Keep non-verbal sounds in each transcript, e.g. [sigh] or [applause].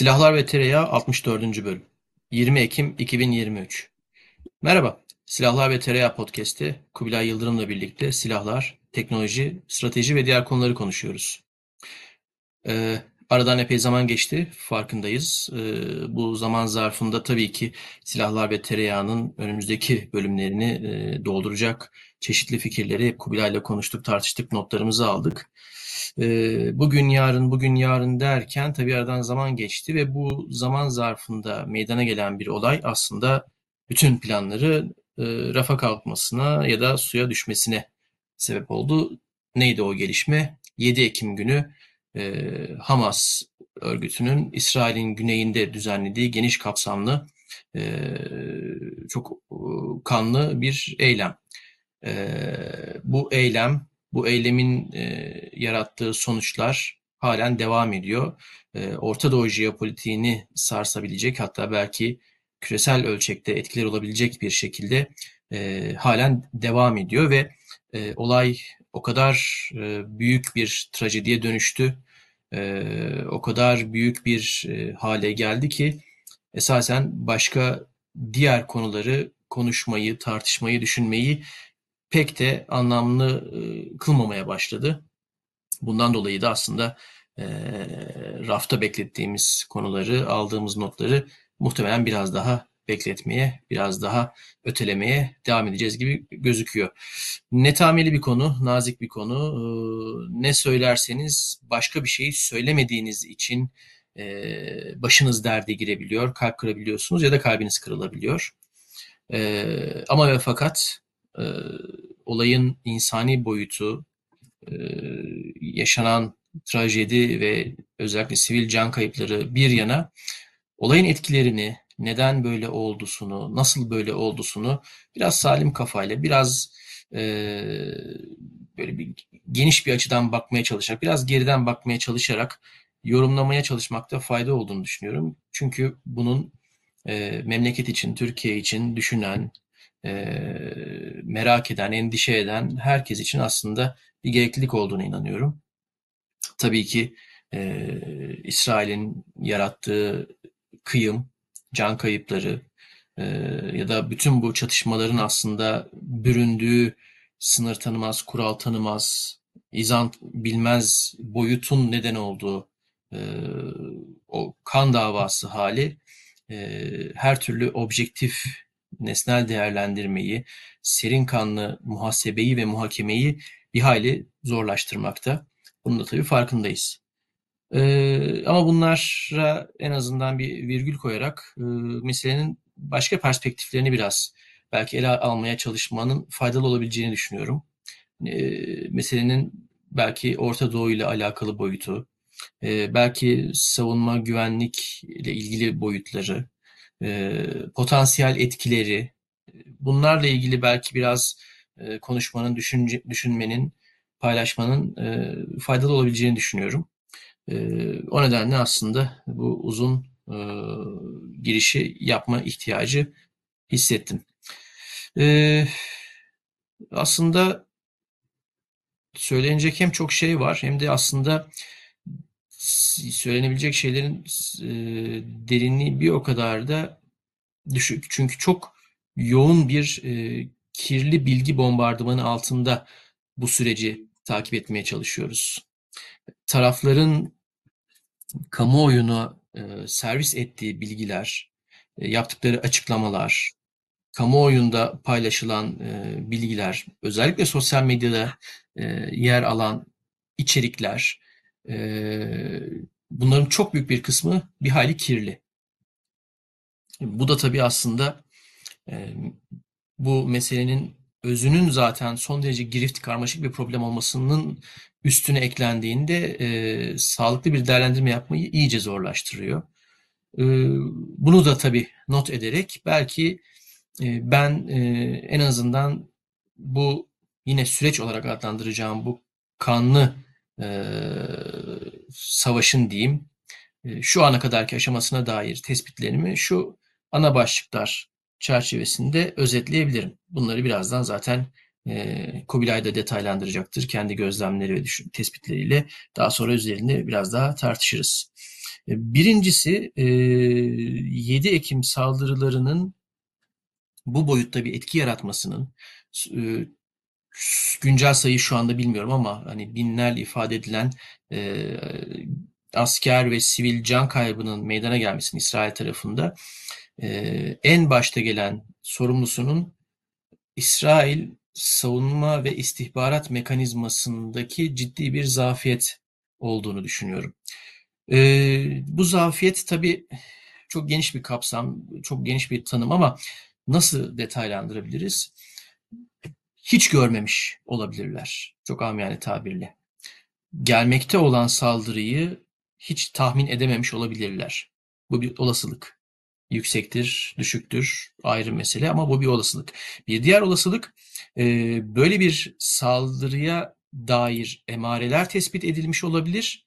Silahlar ve Tereyağı 64. Bölüm 20 Ekim 2023 Merhaba, Silahlar ve Tereyağı Podcast'i Kubilay Yıldırım'la birlikte silahlar, teknoloji, strateji ve diğer konuları konuşuyoruz. Ee, aradan epey zaman geçti, farkındayız. Ee, bu zaman zarfında tabii ki Silahlar ve Tereyağı'nın önümüzdeki bölümlerini e, dolduracak çeşitli fikirleri hep Kubilay'la konuştuk, tartıştık, notlarımızı aldık. Bugün yarın bugün yarın derken tabii aradan zaman geçti ve bu zaman zarfında meydana gelen bir olay aslında bütün planları rafa kalkmasına ya da suya düşmesine sebep oldu. Neydi o gelişme? 7 Ekim günü Hamas örgütünün İsrail'in güneyinde düzenlediği geniş kapsamlı çok kanlı bir eylem. Bu eylem bu eylemin e, yarattığı sonuçlar halen devam ediyor. E, Orta Doğu jeopolitiğini sarsabilecek hatta belki küresel ölçekte etkiler olabilecek bir şekilde e, halen devam ediyor ve e, olay o kadar e, büyük bir trajediye dönüştü, e, o kadar büyük bir e, hale geldi ki esasen başka diğer konuları konuşmayı, tartışmayı, düşünmeyi pek de anlamlı kılmamaya başladı. Bundan dolayı da aslında rafta beklettiğimiz konuları, aldığımız notları muhtemelen biraz daha bekletmeye, biraz daha ötelemeye devam edeceğiz gibi gözüküyor. Netameli bir konu, nazik bir konu. Ne söylerseniz başka bir şeyi söylemediğiniz için başınız derde girebiliyor, kalp kırabiliyorsunuz ya da kalbiniz kırılabiliyor. Ama ve fakat olayın insani boyutu, e, yaşanan trajedi ve özellikle sivil can kayıpları bir yana olayın etkilerini, neden böyle oldusunu, nasıl böyle oldusunu biraz salim kafayla, biraz e, böyle bir geniş bir açıdan bakmaya çalışarak, biraz geriden bakmaya çalışarak yorumlamaya çalışmakta fayda olduğunu düşünüyorum. Çünkü bunun e, memleket için, Türkiye için düşünen, e, merak eden, endişe eden herkes için aslında bir gereklilik olduğuna inanıyorum. Tabii ki e, İsrail'in yarattığı kıyım, can kayıpları e, ya da bütün bu çatışmaların aslında büründüğü sınır tanımaz, kural tanımaz, izan bilmez boyutun neden olduğu e, o kan davası hali e, her türlü objektif nesnel değerlendirmeyi, serin kanlı muhasebeyi ve muhakemeyi bir hayli zorlaştırmakta. Bunun da tabii farkındayız. Ee, ama bunlara en azından bir virgül koyarak e, meselenin başka perspektiflerini biraz belki ele almaya çalışmanın faydalı olabileceğini düşünüyorum. E, meselenin belki Orta Doğu ile alakalı boyutu, e, belki savunma güvenlik ile ilgili boyutları, potansiyel etkileri, bunlarla ilgili belki biraz e, konuşmanın, düşünce, düşünmenin, paylaşmanın e, faydalı olabileceğini düşünüyorum. E, o nedenle aslında bu uzun e, girişi yapma ihtiyacı hissettim. E, aslında söylenecek hem çok şey var hem de aslında söylenebilecek şeylerin e, derinliği bir o kadar da düşük. Çünkü çok yoğun bir e, kirli bilgi bombardımanı altında bu süreci takip etmeye çalışıyoruz. Tarafların kamuoyuna e, servis ettiği bilgiler, e, yaptıkları açıklamalar, kamuoyunda paylaşılan bilgiler, özellikle sosyal medyada yer alan içerikler, bunların çok büyük bir kısmı bir hayli kirli. Bu da tabii aslında bu meselenin özünün zaten son derece girift, karmaşık bir problem olmasının üstüne eklendiğinde e, sağlıklı bir değerlendirme yapmayı iyice zorlaştırıyor. E, bunu da tabii not ederek belki e, ben e, en azından bu yine süreç olarak adlandıracağım bu kanlı e, savaşın diyeyim e, şu ana kadarki aşamasına dair tespitlerimi şu ana başlıklar çerçevesinde özetleyebilirim. Bunları birazdan zaten e, Kubilay da detaylandıracaktır kendi gözlemleri ve düşün, tespitleriyle. Daha sonra üzerinde biraz daha tartışırız. Birincisi 7 Ekim saldırılarının bu boyutta bir etki yaratmasının güncel sayı şu anda bilmiyorum ama hani binlerle ifade edilen asker ve sivil can kaybının meydana gelmesinin İsrail tarafında en başta gelen sorumlusunun İsrail savunma ve istihbarat mekanizmasındaki ciddi bir zafiyet olduğunu düşünüyorum. Ee, bu zafiyet tabii çok geniş bir kapsam, çok geniş bir tanım ama nasıl detaylandırabiliriz? Hiç görmemiş olabilirler. Çok amiyane tabirle. Gelmekte olan saldırıyı hiç tahmin edememiş olabilirler. Bu bir olasılık yüksektir, düşüktür ayrı mesele ama bu bir olasılık. Bir diğer olasılık e, böyle bir saldırıya dair emareler tespit edilmiş olabilir.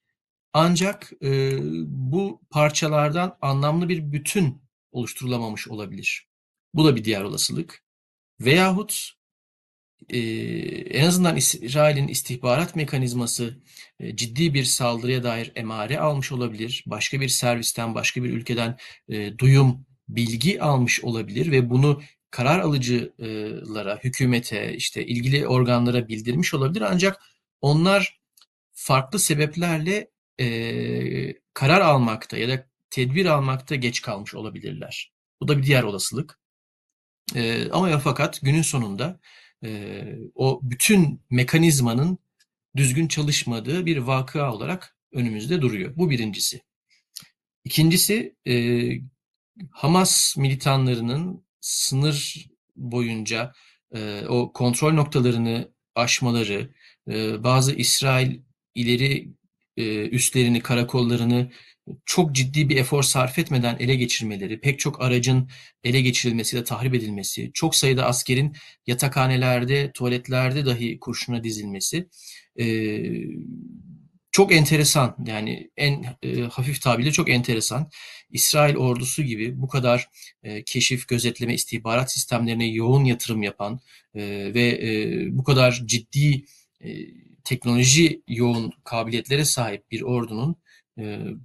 Ancak e, bu parçalardan anlamlı bir bütün oluşturulamamış olabilir. Bu da bir diğer olasılık. Veyahut e, en azından İsrail'in istihbarat mekanizması e, ciddi bir saldırıya dair emare almış olabilir. Başka bir servisten, başka bir ülkeden e, duyum, bilgi almış olabilir ve bunu karar alıcılara, hükümete, işte ilgili organlara bildirmiş olabilir. Ancak onlar farklı sebeplerle e, karar almakta ya da tedbir almakta geç kalmış olabilirler. Bu da bir diğer olasılık. Ama ya fakat günün sonunda e, o bütün mekanizmanın düzgün çalışmadığı bir vakıa olarak önümüzde duruyor. Bu birincisi. İkincisi e, Hamas militanlarının sınır boyunca e, o kontrol noktalarını aşmaları, e, bazı İsrail ileri e, üslerini, karakollarını çok ciddi bir efor sarf etmeden ele geçirmeleri, pek çok aracın ele geçirilmesi ya tahrip edilmesi, çok sayıda askerin yatakhanelerde, tuvaletlerde dahi kurşuna dizilmesi e, çok enteresan. Yani en e, hafif tabirle çok enteresan. İsrail ordusu gibi bu kadar e, keşif, gözetleme, istihbarat sistemlerine yoğun yatırım yapan e, ve e, bu kadar ciddi e, teknoloji yoğun kabiliyetlere sahip bir ordunun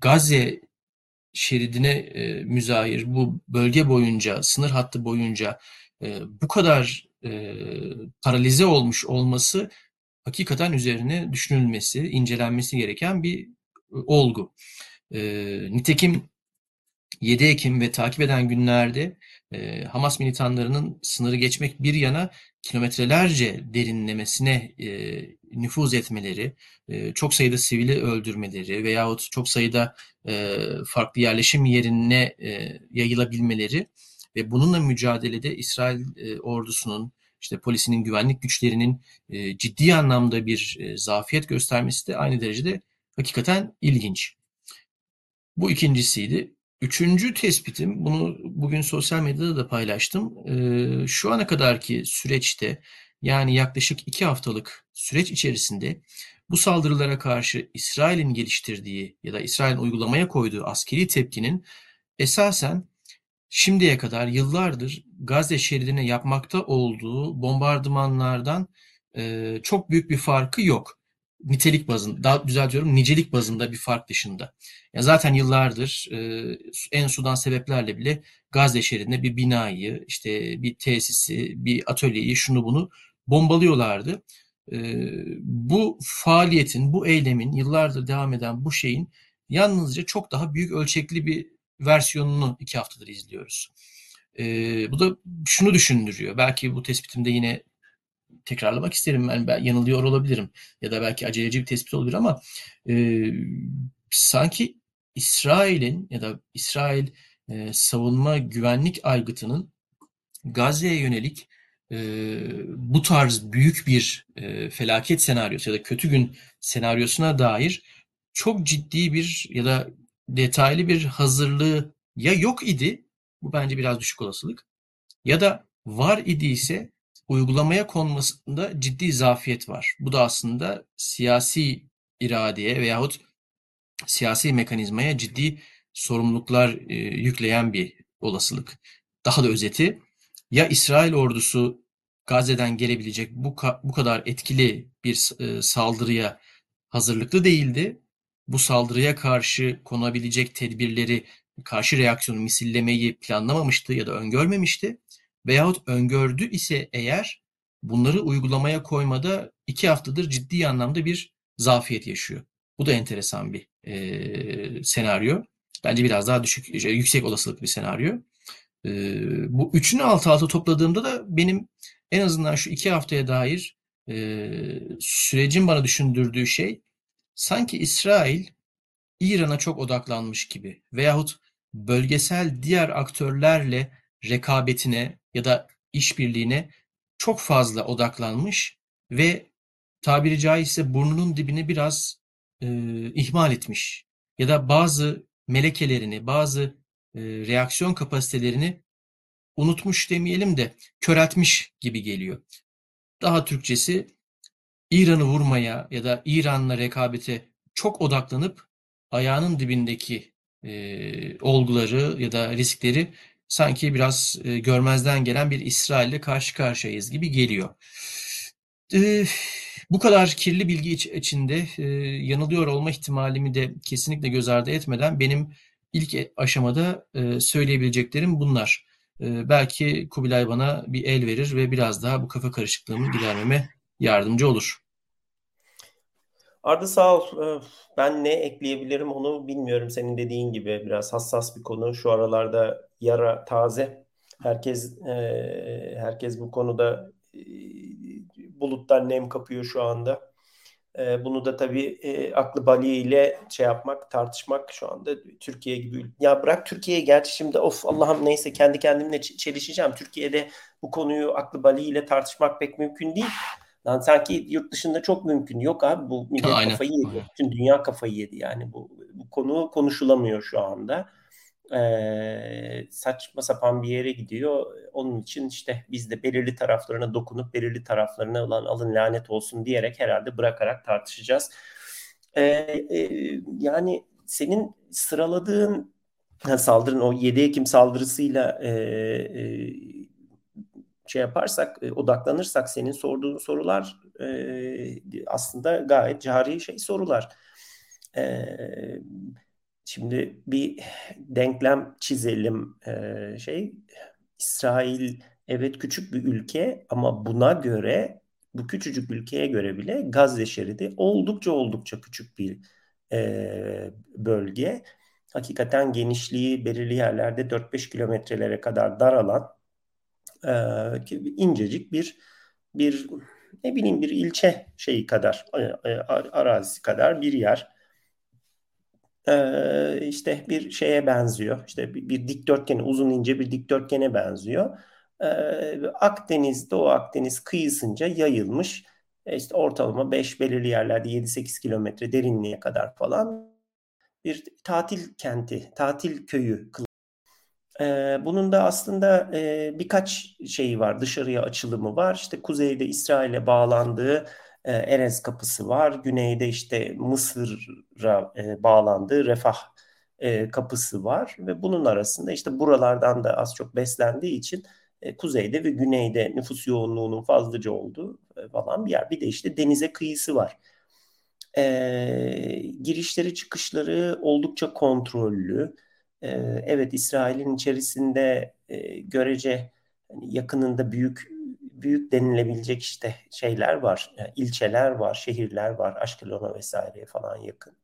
Gazze şeridine müzahir bu bölge boyunca, sınır hattı boyunca bu kadar paralize olmuş olması hakikaten üzerine düşünülmesi, incelenmesi gereken bir olgu. Nitekim 7 Ekim ve takip eden günlerde Hamas militanlarının sınırı geçmek bir yana kilometrelerce derinlemesine nüfuz etmeleri, e, çok sayıda sivili öldürmeleri veyahut çok sayıda e, farklı yerleşim yerine e, yayılabilmeleri ve bununla mücadelede İsrail ordusunun, işte polisinin, güvenlik güçlerinin ciddi anlamda bir zafiyet göstermesi de aynı derecede hakikaten ilginç. Bu ikincisiydi. Üçüncü tespitim, bunu bugün sosyal medyada da paylaştım. Şu ana kadarki süreçte yani yaklaşık iki haftalık süreç içerisinde bu saldırılara karşı İsrail'in geliştirdiği ya da İsrail'in uygulamaya koyduğu askeri tepkinin esasen şimdiye kadar yıllardır Gazze şeridine yapmakta olduğu bombardımanlardan e, çok büyük bir farkı yok nitelik bazında, daha düzeltiyorum nicelik bazında bir fark dışında. Ya zaten yıllardır e, en sudan sebeplerle bile Gazze şeridinde bir binayı, işte bir tesisi, bir atölyeyi, şunu bunu bombalıyorlardı. E, bu faaliyetin, bu eylemin, yıllardır devam eden bu şeyin yalnızca çok daha büyük ölçekli bir versiyonunu iki haftadır izliyoruz. E, bu da şunu düşündürüyor. Belki bu tespitimde yine tekrarlamak isterim. Yani ben yanılıyor olabilirim ya da belki aceleci bir tespit olabilir ama e, sanki İsrail'in ya da İsrail e, savunma güvenlik aygıtının Gazze'ye yönelik e, bu tarz büyük bir e, felaket senaryosu ya da kötü gün senaryosuna dair çok ciddi bir ya da detaylı bir hazırlığı ya yok idi, bu bence biraz düşük olasılık, ya da var idiyse uygulamaya konmasında ciddi zafiyet var. Bu da aslında siyasi iradeye veyahut siyasi mekanizmaya ciddi sorumluluklar e, yükleyen bir olasılık. Daha da özeti ya İsrail ordusu Gazze'den gelebilecek bu, bu kadar etkili bir e, saldırıya hazırlıklı değildi bu saldırıya karşı konabilecek tedbirleri, karşı reaksiyonu misillemeyi planlamamıştı ya da öngörmemişti. Veyahut öngördü ise eğer bunları uygulamaya koymada iki haftadır ciddi anlamda bir zafiyet yaşıyor. Bu da enteresan bir e, senaryo. Bence biraz daha düşük, yüksek olasılıklı bir senaryo. E, bu üçünü alt alta topladığımda da benim en azından şu iki haftaya dair e, sürecin bana düşündürdüğü şey sanki İsrail İran'a çok odaklanmış gibi veyahut bölgesel diğer aktörlerle rekabetine ya da işbirliğine çok fazla odaklanmış ve tabiri caizse burnunun dibini biraz e, ihmal etmiş ya da bazı melekelerini, bazı e, reaksiyon kapasitelerini unutmuş demeyelim de köreltmiş gibi geliyor. Daha Türkçesi İran'ı vurmaya ya da İran'la rekabete çok odaklanıp ayağının dibindeki e, olguları ya da riskleri sanki biraz e, görmezden gelen bir İsrail'le karşı karşıyayız gibi geliyor. E, bu kadar kirli bilgi iç, içinde e, yanılıyor olma ihtimalimi de kesinlikle göz ardı etmeden benim ilk aşamada e, söyleyebileceklerim bunlar. E, belki Kubilay bana bir el verir ve biraz daha bu kafa karışıklığımı gidermeme yardımcı olur. Arda sağ ol. Ben ne ekleyebilirim onu bilmiyorum. Senin dediğin gibi biraz hassas bir konu. Şu aralarda yara taze. Herkes herkes bu konuda buluttan nem kapıyor şu anda. E, bunu da tabii e, aklı bali ile şey yapmak, tartışmak şu anda Türkiye gibi. Ya bırak Türkiye'ye gerçi şimdi of Allah'ım neyse kendi kendimle çelişeceğim. Türkiye'de bu konuyu aklı bali ile tartışmak pek mümkün değil. Lan sanki yurt dışında çok mümkün. Yok abi bu millet Aynen. kafayı yedi. Aynen. Bütün dünya kafayı yedi yani bu, bu konu konuşulamıyor şu anda e, saçma sapan bir yere gidiyor. Onun için işte biz de belirli taraflarına dokunup belirli taraflarına olan alın lanet olsun diyerek herhalde bırakarak tartışacağız. E, e, yani senin sıraladığın saldırın o 7 Ekim saldırısıyla e, e, şey yaparsak, e, odaklanırsak senin sorduğun sorular e, aslında gayet cari şey sorular. E, Şimdi bir denklem çizelim ee, şey. İsrail evet küçük bir ülke ama buna göre bu küçücük ülkeye göre bile Gazze şeridi oldukça oldukça küçük bir e, bölge. Hakikaten genişliği belirli yerlerde 4-5 kilometrelere kadar daralan e, incecik bir bir ne bileyim bir ilçe şeyi kadar e, arazisi kadar bir yer e, işte bir şeye benziyor. İşte bir, bir dikdörtgene, uzun ince bir dikdörtgene benziyor. E, Akdeniz, Doğu Akdeniz kıyısınca yayılmış. E, işte ortalama 5 belirli yerlerde 7-8 kilometre derinliğe kadar falan bir tatil kenti, tatil köyü bunun da aslında birkaç şeyi var. Dışarıya açılımı var. İşte kuzeyde İsrail'e bağlandığı e, Erez kapısı var. Güneyde işte Mısır'a e, bağlandığı Refah e, kapısı var ve bunun arasında işte buralardan da az çok beslendiği için e, kuzeyde ve güneyde nüfus yoğunluğunun fazlaca olduğu e, falan bir yer. Bir de işte denize kıyısı var. E, girişleri çıkışları oldukça kontrollü. E, evet İsrail'in içerisinde e, görece hani yakınında büyük büyük denilebilecek işte şeyler var, yani ilçeler var, şehirler var, Aşkelon'a vesaireye falan yakın.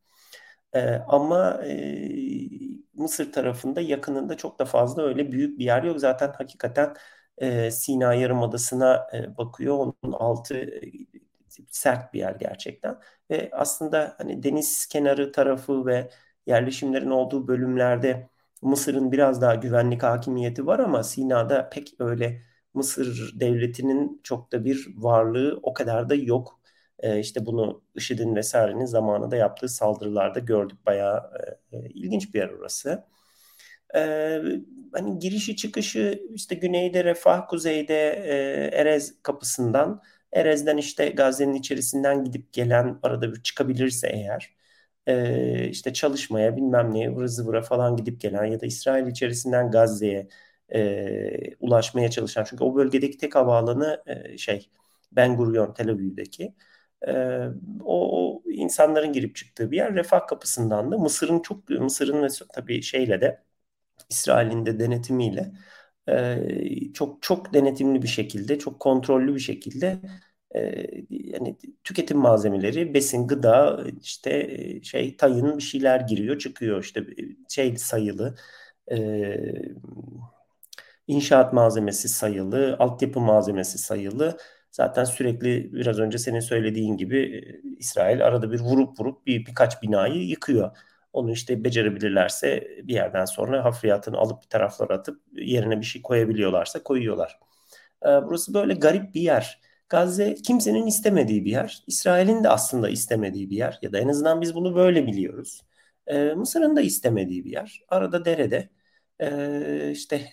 Ee, ama e, Mısır tarafında yakınında çok da fazla öyle büyük bir yer yok. Zaten hakikaten e, Sina Yarımadası'na e, bakıyor. Onun altı e, sert bir yer gerçekten. Ve aslında hani deniz kenarı tarafı ve yerleşimlerin olduğu bölümlerde Mısır'ın biraz daha güvenlik hakimiyeti var ama Sina'da pek öyle Mısır devletinin çok da bir varlığı o kadar da yok. E, işte bunu IŞİD'in vesairenin zamanında yaptığı saldırılarda gördük. Bayağı e, e, ilginç bir yer orası. E, hani girişi çıkışı işte güneyde Refah, kuzeyde e, Erez kapısından Erez'den işte Gazze'nin içerisinden gidip gelen arada bir çıkabilirse eğer e, işte çalışmaya bilmem neye ıvır zıvıra falan gidip gelen ya da İsrail içerisinden Gazze'ye e, ulaşmaya çalışan çünkü o bölgedeki tek havaalanı e, şey Ben Gurion Tel Aviv'deki o, o insanların girip çıktığı bir yer refah kapısından da Mısır'ın çok Mısır'ın ve tabii şeyle de İsrail'in de denetimiyle çok çok denetimli bir şekilde, çok kontrollü bir şekilde yani tüketim malzemeleri, besin, gıda, işte şey tayın bir şeyler giriyor, çıkıyor işte şey sayılı. İnşaat malzemesi sayılı, altyapı malzemesi sayılı. Zaten sürekli biraz önce senin söylediğin gibi İsrail arada bir vurup vurup bir birkaç binayı yıkıyor. Onu işte becerebilirlerse bir yerden sonra hafriyatını alıp bir taraflara atıp yerine bir şey koyabiliyorlarsa koyuyorlar. Burası böyle garip bir yer. Gazze kimsenin istemediği bir yer. İsrail'in de aslında istemediği bir yer. Ya da en azından biz bunu böyle biliyoruz. Mısır'ın da istemediği bir yer. Arada derede. İşte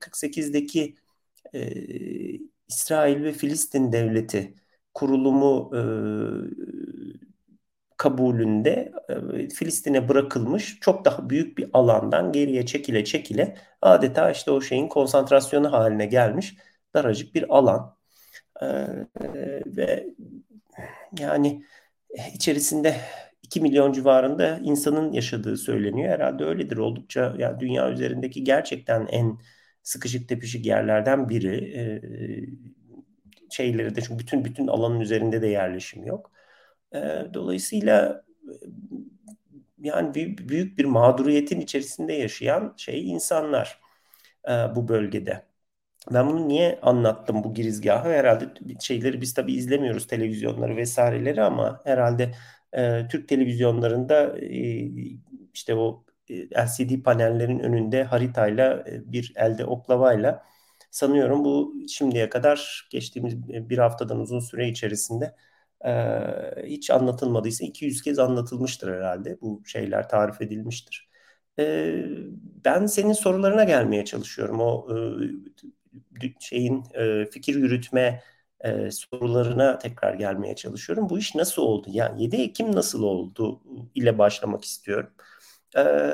48'deki İsrail ve Filistin devleti kurulumu e, kabulünde e, Filistin'e bırakılmış çok daha büyük bir alandan geriye çekile çekile adeta işte o şeyin konsantrasyonu haline gelmiş daracık bir alan. E, ve yani içerisinde 2 milyon civarında insanın yaşadığı söyleniyor. Herhalde öyledir oldukça yani dünya üzerindeki gerçekten en sıkışık tepişik yerlerden biri. E, şeyleri de çünkü bütün bütün alanın üzerinde de yerleşim yok. E, dolayısıyla yani büyük, büyük bir mağduriyetin içerisinde yaşayan şey insanlar e, bu bölgede. Ben bunu niye anlattım bu girizgahı? Herhalde şeyleri biz tabii izlemiyoruz televizyonları vesaireleri ama herhalde e, Türk televizyonlarında e, işte o LCD panellerin önünde haritayla bir elde oklavayla sanıyorum bu şimdiye kadar geçtiğimiz bir haftadan uzun süre içerisinde hiç anlatılmadıysa 200 kez anlatılmıştır herhalde. Bu şeyler tarif edilmiştir. ben senin sorularına gelmeye çalışıyorum. O şeyin fikir yürütme sorularına tekrar gelmeye çalışıyorum. Bu iş nasıl oldu? Yani 7 Ekim nasıl oldu ile başlamak istiyorum. Ee,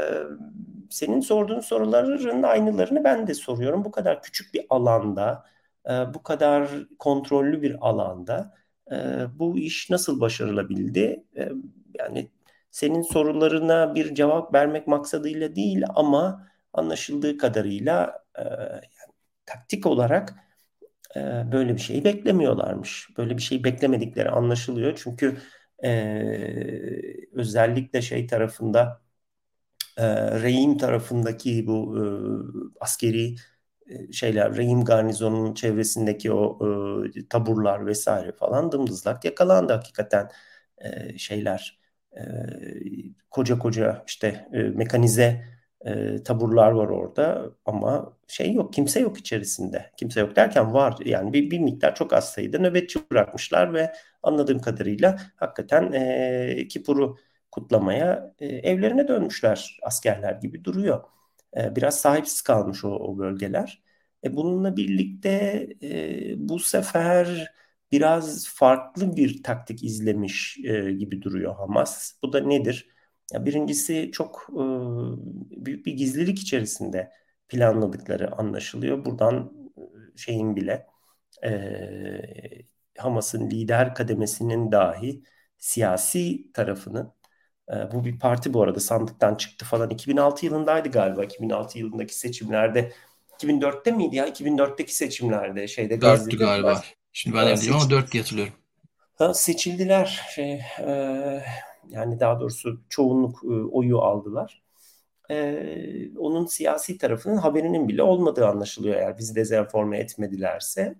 senin sorduğun soruların aynılarını ben de soruyorum. Bu kadar küçük bir alanda, e, bu kadar kontrollü bir alanda e, bu iş nasıl başarılabildi? E, yani senin sorularına bir cevap vermek maksadıyla değil ama anlaşıldığı kadarıyla e, yani, taktik olarak e, böyle bir şeyi beklemiyorlarmış. Böyle bir şeyi beklemedikleri anlaşılıyor. Çünkü e, özellikle şey tarafında e, Reim tarafındaki bu e, askeri şeyler, Reim garnizonunun çevresindeki o e, taburlar vesaire falan dımdızlak yakalandı hakikaten e, şeyler. E, koca koca işte e, mekanize e, taburlar var orada ama şey yok kimse yok içerisinde. Kimse yok derken var yani bir, bir miktar çok az sayıda nöbetçi bırakmışlar ve anladığım kadarıyla hakikaten e, Kipur'u kutlamaya e, evlerine dönmüşler askerler gibi duruyor. E, biraz sahipsiz kalmış o, o bölgeler. E, bununla birlikte e, bu sefer biraz farklı bir taktik izlemiş e, gibi duruyor Hamas. Bu da nedir? Ya birincisi çok e, büyük bir gizlilik içerisinde planladıkları anlaşılıyor. Buradan e, şeyin bile e, Hamas'ın lider kademesinin dahi siyasi tarafının ee, bu bir parti bu arada sandıktan çıktı falan. 2006 yılındaydı galiba. 2006 yılındaki seçimlerde. 2004'te miydi ya? 2004'teki seçimlerde şeyde Gazze'de. galiba. Şimdi ben de ama 4 diye hatırlıyorum. Ha, seçildiler. Şey, e, yani daha doğrusu çoğunluk e, oyu aldılar. E, onun siyasi tarafının haberinin bile olmadığı anlaşılıyor eğer bizi dezenforme etmedilerse.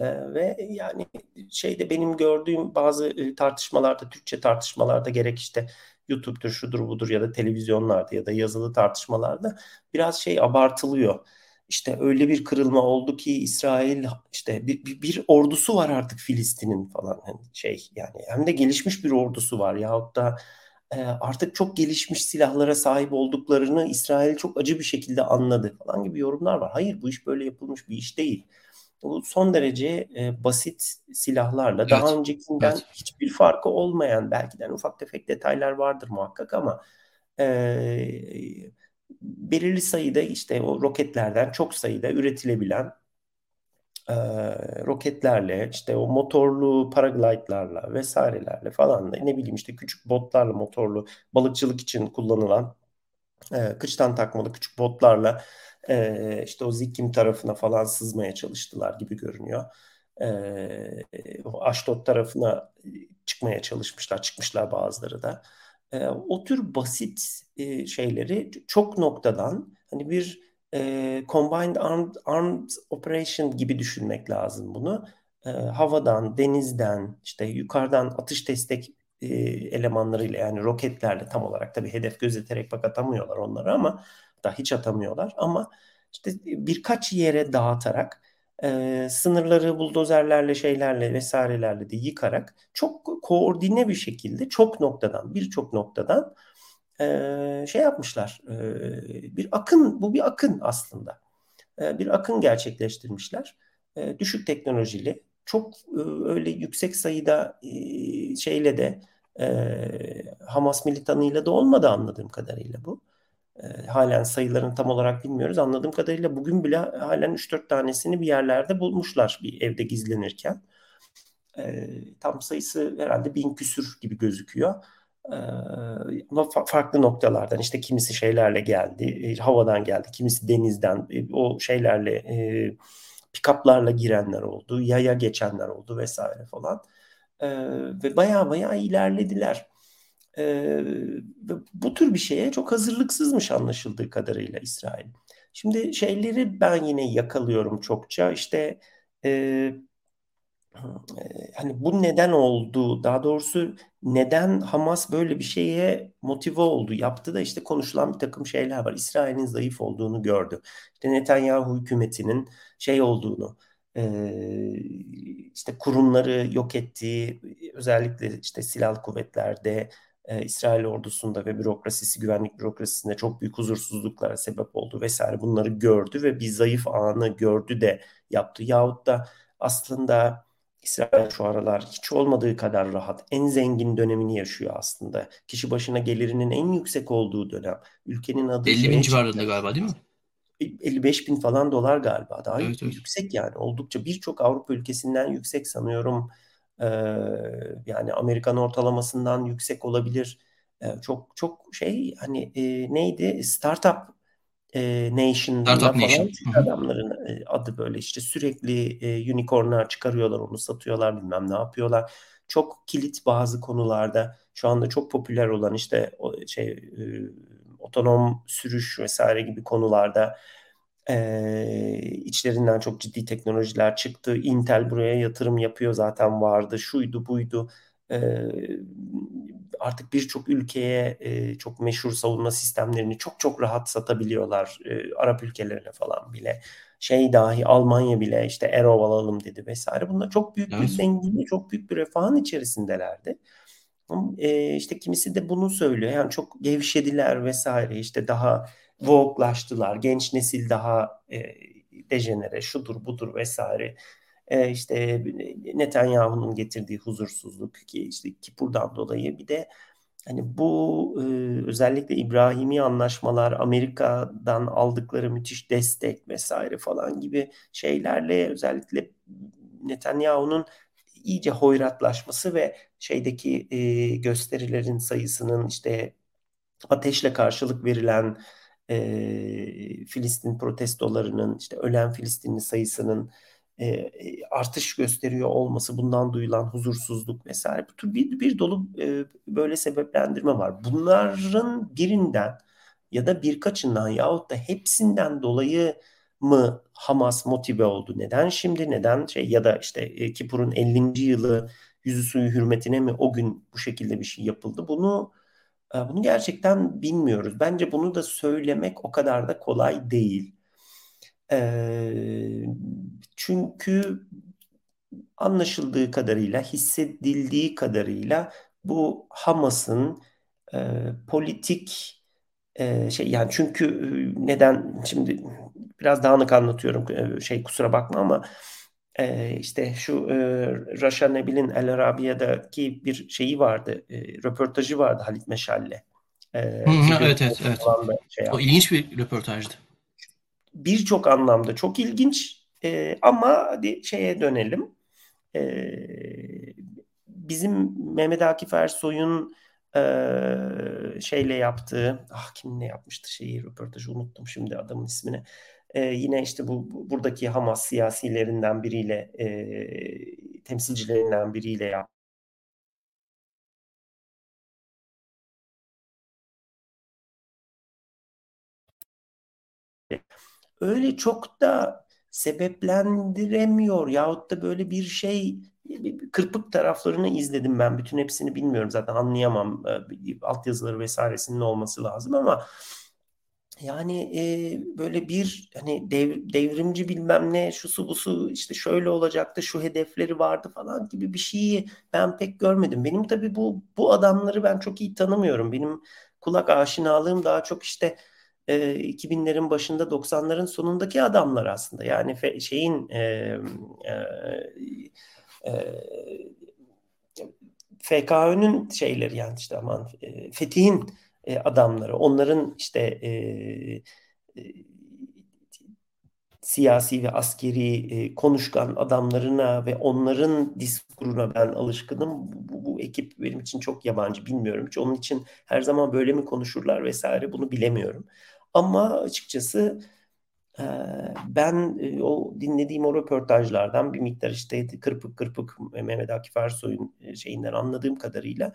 Ee, ve yani şeyde benim gördüğüm bazı e, tartışmalarda, Türkçe tartışmalarda gerek işte YouTube'dur, şudur budur ya da televizyonlarda ya da yazılı tartışmalarda biraz şey abartılıyor. İşte öyle bir kırılma oldu ki İsrail işte bir, bir, bir ordusu var artık Filistin'in falan hani şey yani hem de gelişmiş bir ordusu var yahut da e, artık çok gelişmiş silahlara sahip olduklarını İsrail çok acı bir şekilde anladı falan gibi yorumlar var. Hayır bu iş böyle yapılmış bir iş değil. Bu son derece e, basit silahlarla evet. daha öncekinden evet. hiçbir farkı olmayan belki de ufak tefek detaylar vardır muhakkak ama e, belirli sayıda işte o roketlerden çok sayıda üretilebilen e, roketlerle işte o motorlu paraglide'larla vesairelerle falan da ne bileyim işte küçük botlarla motorlu balıkçılık için kullanılan e, kıçtan takmalı küçük botlarla e, işte o Zikkim tarafına falan sızmaya çalıştılar gibi görünüyor. E, o Aşdod tarafına çıkmaya çalışmışlar, çıkmışlar bazıları da. E, o tür basit e, şeyleri çok noktadan hani bir e, Combined Armed, Armed Operation gibi düşünmek lazım bunu. E, havadan, denizden, işte yukarıdan atış destek e, elemanlarıyla yani roketlerle tam olarak tabii hedef gözeterek bak atamıyorlar onları ama da hiç atamıyorlar ama işte birkaç yere dağıtarak e, sınırları buldozerlerle şeylerle vesairelerle de yıkarak çok koordine bir şekilde çok noktadan birçok noktadan e, şey yapmışlar. E, bir akın bu bir akın aslında. E, bir akın gerçekleştirmişler. E, düşük teknolojili çok e, öyle yüksek sayıda e, şeyle de e, Hamas militanıyla da olmadı anladığım kadarıyla bu. E, halen sayılarını tam olarak bilmiyoruz. Anladığım kadarıyla bugün bile halen 3-4 tanesini bir yerlerde bulmuşlar bir evde gizlenirken. E, tam sayısı herhalde bin küsür gibi gözüküyor. E, ama fa- farklı noktalardan işte kimisi şeylerle geldi, e, havadan geldi, kimisi denizden, e, o şeylerle e, pikaplarla girenler oldu, yaya geçenler oldu vesaire falan. E, ve baya baya ilerlediler. E, bu tür bir şeye çok hazırlıksızmış anlaşıldığı kadarıyla İsrail. Şimdi şeyleri ben yine yakalıyorum çokça. İşte e, hani bu neden oldu? Daha doğrusu neden Hamas böyle bir şeye motive oldu? Yaptı da işte konuşulan bir takım şeyler var. İsrail'in zayıf olduğunu gördü. İşte Netanyahu hükümetinin şey olduğunu, işte kurumları yok ettiği, özellikle işte silahlı kuvvetlerde e, İsrail ordusunda ve bürokrasisi, güvenlik bürokrasisinde çok büyük huzursuzluklara sebep oldu vesaire bunları gördü ve bir zayıf anı gördü de yaptı. Yahut da aslında İsrail şu aralar hiç olmadığı kadar rahat, en zengin dönemini yaşıyor aslında. Kişi başına gelirinin en yüksek olduğu dönem. Ülkenin adı 50 bin civarında galiba değil mi? 55 bin falan dolar galiba. Daha evet, evet. yüksek yani. Oldukça birçok Avrupa ülkesinden yüksek sanıyorum. Ee, yani Amerikan ortalamasından yüksek olabilir. Ee, çok çok şey hani e, neydi? Startup e, Nation'da Startup falan Nation. adamların e, adı böyle işte sürekli e, unicorn'a çıkarıyorlar onu satıyorlar bilmem ne yapıyorlar. Çok kilit bazı konularda şu anda çok popüler olan işte o şey e, otonom sürüş vesaire gibi konularda e, içlerinden çok ciddi teknolojiler çıktı. Intel buraya yatırım yapıyor zaten vardı. Şuydu buydu. E, artık birçok ülkeye e, çok meşhur savunma sistemlerini çok çok rahat satabiliyorlar. E, Arap ülkelerine falan bile. Şey dahi Almanya bile işte Aero alalım dedi vesaire. Bunlar çok büyük evet. bir zenginliği, çok büyük bir refahın içerisindelerdi. E, işte kimisi de bunu söylüyor. Yani çok gevşediler vesaire. İşte daha vogue'laştılar. Genç nesil daha e, dejenere, şudur budur vesaire. E, işte Netanyahu'nun getirdiği huzursuzluk ki işte Kipur'dan dolayı bir de hani bu e, özellikle İbrahimi anlaşmalar, Amerika'dan aldıkları müthiş destek vesaire falan gibi şeylerle özellikle Netanyahu'nun iyice hoyratlaşması ve şeydeki e, gösterilerin sayısının işte ateşle karşılık verilen e, Filistin protestolarının işte ölen Filistinli sayısının e, artış gösteriyor olması bundan duyulan huzursuzluk vesaire bu tür bir, bir dolu e, böyle sebeplendirme var. Bunların birinden ya da birkaçından yahut da hepsinden dolayı mı Hamas motive oldu? Neden şimdi? Neden şey ya da işte e, Kipur'un 50. yılı yüzü suyu hürmetine mi o gün bu şekilde bir şey yapıldı? Bunu bunu gerçekten bilmiyoruz. Bence bunu da söylemek o kadar da kolay değil. E, çünkü anlaşıldığı kadarıyla, hissedildiği kadarıyla bu Hamas'ın e, politik e, şey yani çünkü e, neden şimdi biraz dağınık anlatıyorum şey kusura bakma ama e, işte şu e, Raşa Nebil'in El Arabia'daki bir şeyi vardı e, röportajı vardı Halit Meşal'le. E, Hı, evet evet. evet. Şey o ilginç bir röportajdı. Birçok anlamda çok ilginç E, ama hadi şeye dönelim. E, bizim Mehmet Akif Ersoy'un e, şeyle yaptığı, ah kim ne yapmıştı şeyi röportajı unuttum şimdi adamın ismini. E, yine işte bu buradaki Hamas siyasilerinden biriyle e, temsilcilerinden biriyle yaptı öyle çok da sebeplendiremiyor yahut da böyle bir şey kırpık taraflarını izledim ben. Bütün hepsini bilmiyorum zaten anlayamam. Altyazıları vesairesinin olması lazım ama yani e, böyle bir hani dev, devrimci bilmem ne şusu busu işte şöyle olacaktı şu hedefleri vardı falan gibi bir şeyi ben pek görmedim. Benim tabii bu bu adamları ben çok iyi tanımıyorum. Benim kulak aşinalığım daha çok işte e, 2000'lerin başında 90'ların sonundaki adamlar aslında. Yani fe, şeyin e, e, e, FKÖ'nün şeyleri yani işte aman e, Fetih'in e, adamları, onların işte e, e, siyasi ve askeri e, konuşkan adamlarına ve onların diskuruna ben alışkınım. Bu, bu ekip benim için çok yabancı bilmiyorum. Hiç onun için her zaman böyle mi konuşurlar vesaire bunu bilemiyorum. Ama açıkçası e, ben e, o dinlediğim o röportajlardan bir miktar işte kırpık kırpık Mehmet Akif Ersoy'un e, şeyinden anladığım kadarıyla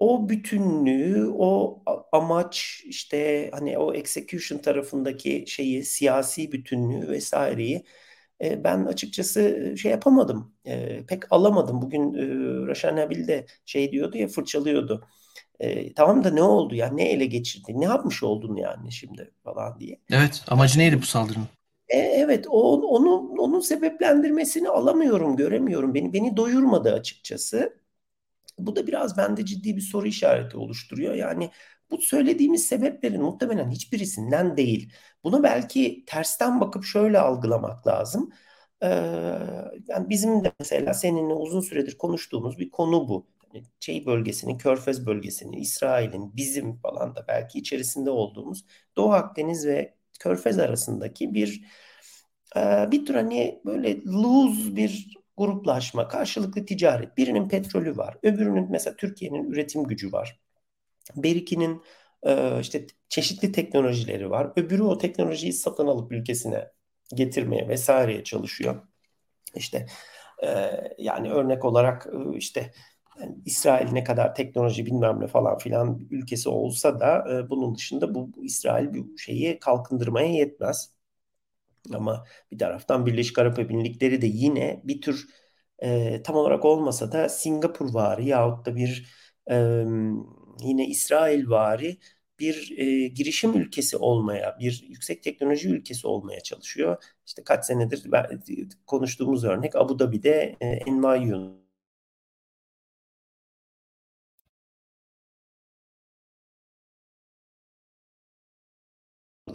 o bütünlüğü, o amaç işte hani o execution tarafındaki şeyi, siyasi bütünlüğü vesaireyi ben açıkçası şey yapamadım. pek alamadım. Bugün e, Raşan Nabil de şey diyordu ya fırçalıyordu. E, tamam da ne oldu ya? Ne ele geçirdi? Ne yapmış oldun yani şimdi falan diye. Evet. Amacı neydi bu saldırının? E, evet. O, onu, onun sebeplendirmesini alamıyorum, göremiyorum. Beni beni doyurmadı açıkçası. Bu da biraz bende ciddi bir soru işareti oluşturuyor. Yani bu söylediğimiz sebeplerin muhtemelen hiçbirisinden değil. Bunu belki tersten bakıp şöyle algılamak lazım. Ee, yani bizim de mesela seninle uzun süredir konuştuğumuz bir konu bu şey bölgesinin, Körfez bölgesinin, İsrail'in, bizim falan da belki içerisinde olduğumuz Doğu Akdeniz ve Körfez arasındaki bir e, bir tür hani böyle loose bir gruplaşma, karşılıklı ticaret. Birinin petrolü var, öbürünün mesela Türkiye'nin üretim gücü var. Berikinin e, işte çeşitli teknolojileri var. Öbürü o teknolojiyi satın alıp ülkesine getirmeye vesaireye çalışıyor. İşte e, yani örnek olarak işte yani İsrail ne kadar teknoloji bilmem ne falan filan ülkesi olsa da e, bunun dışında bu, bu İsrail bir şeyi kalkındırmaya yetmez. Ama bir taraftan Birleşik Arap Emirlikleri de yine bir tür e, tam olarak olmasa da Singapur vari yahut da bir e, yine İsrail vari bir e, girişim ülkesi olmaya, bir yüksek teknoloji ülkesi olmaya çalışıyor. İşte kaç senedir konuştuğumuz örnek Abu Dhabi'de e, NYU'nun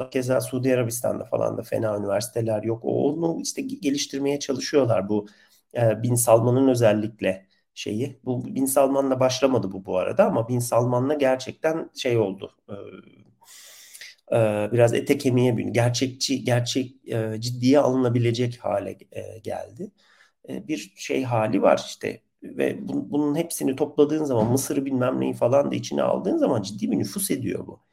Keza Suudi Arabistan'da falan da fena üniversiteler yok. Onu işte geliştirmeye çalışıyorlar bu e, Bin Salman'ın özellikle şeyi. Bu Bin Salman'la başlamadı bu bu arada ama Bin Salman'la gerçekten şey oldu. E, e, biraz ete kemiğe büründü. Gerçekçi, gerçek ciddiye alınabilecek hale geldi. Bir şey hali var işte ve bu, bunun hepsini topladığın zaman Mısır'ı bilmem neyi falan da içine aldığın zaman ciddi bir nüfus ediyor bu.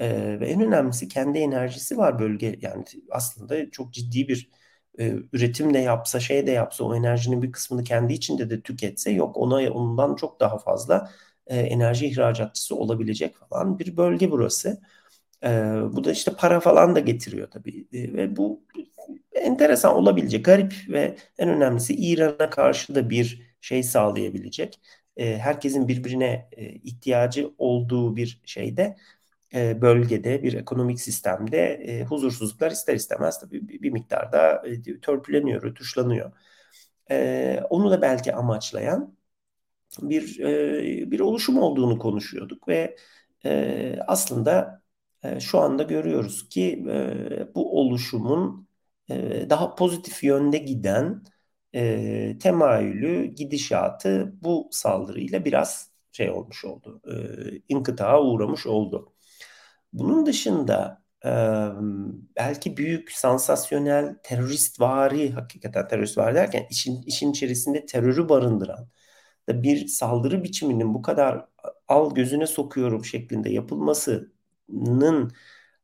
Ee, ve en önemlisi kendi enerjisi var bölge. Yani aslında çok ciddi bir e, üretim de yapsa, şey de yapsa, o enerjinin bir kısmını kendi içinde de tüketse yok ona ondan çok daha fazla e, enerji ihracatçısı olabilecek falan bir bölge burası. E, bu da işte para falan da getiriyor tabii. E, ve bu enteresan olabilecek, garip ve en önemlisi İran'a karşı da bir şey sağlayabilecek. E, herkesin birbirine e, ihtiyacı olduğu bir şeyde e, bölgede bir ekonomik sistemde e, huzursuzluklar ister istemez tabii bir, bir miktarda e, törpüleniyor, rötuşlanıyor. E, onu da belki amaçlayan bir e, bir oluşum olduğunu konuşuyorduk ve e, aslında e, şu anda görüyoruz ki e, bu oluşumun e, daha pozitif yönde giden e, temayülü, gidişatı bu saldırıyla biraz şey olmuş oldu, e, inkıtağa uğramış oldu. Bunun dışında belki büyük, sansasyonel, teröristvari, hakikaten terörist var derken işin, işin içerisinde terörü barındıran bir saldırı biçiminin bu kadar al gözüne sokuyorum şeklinde yapılmasının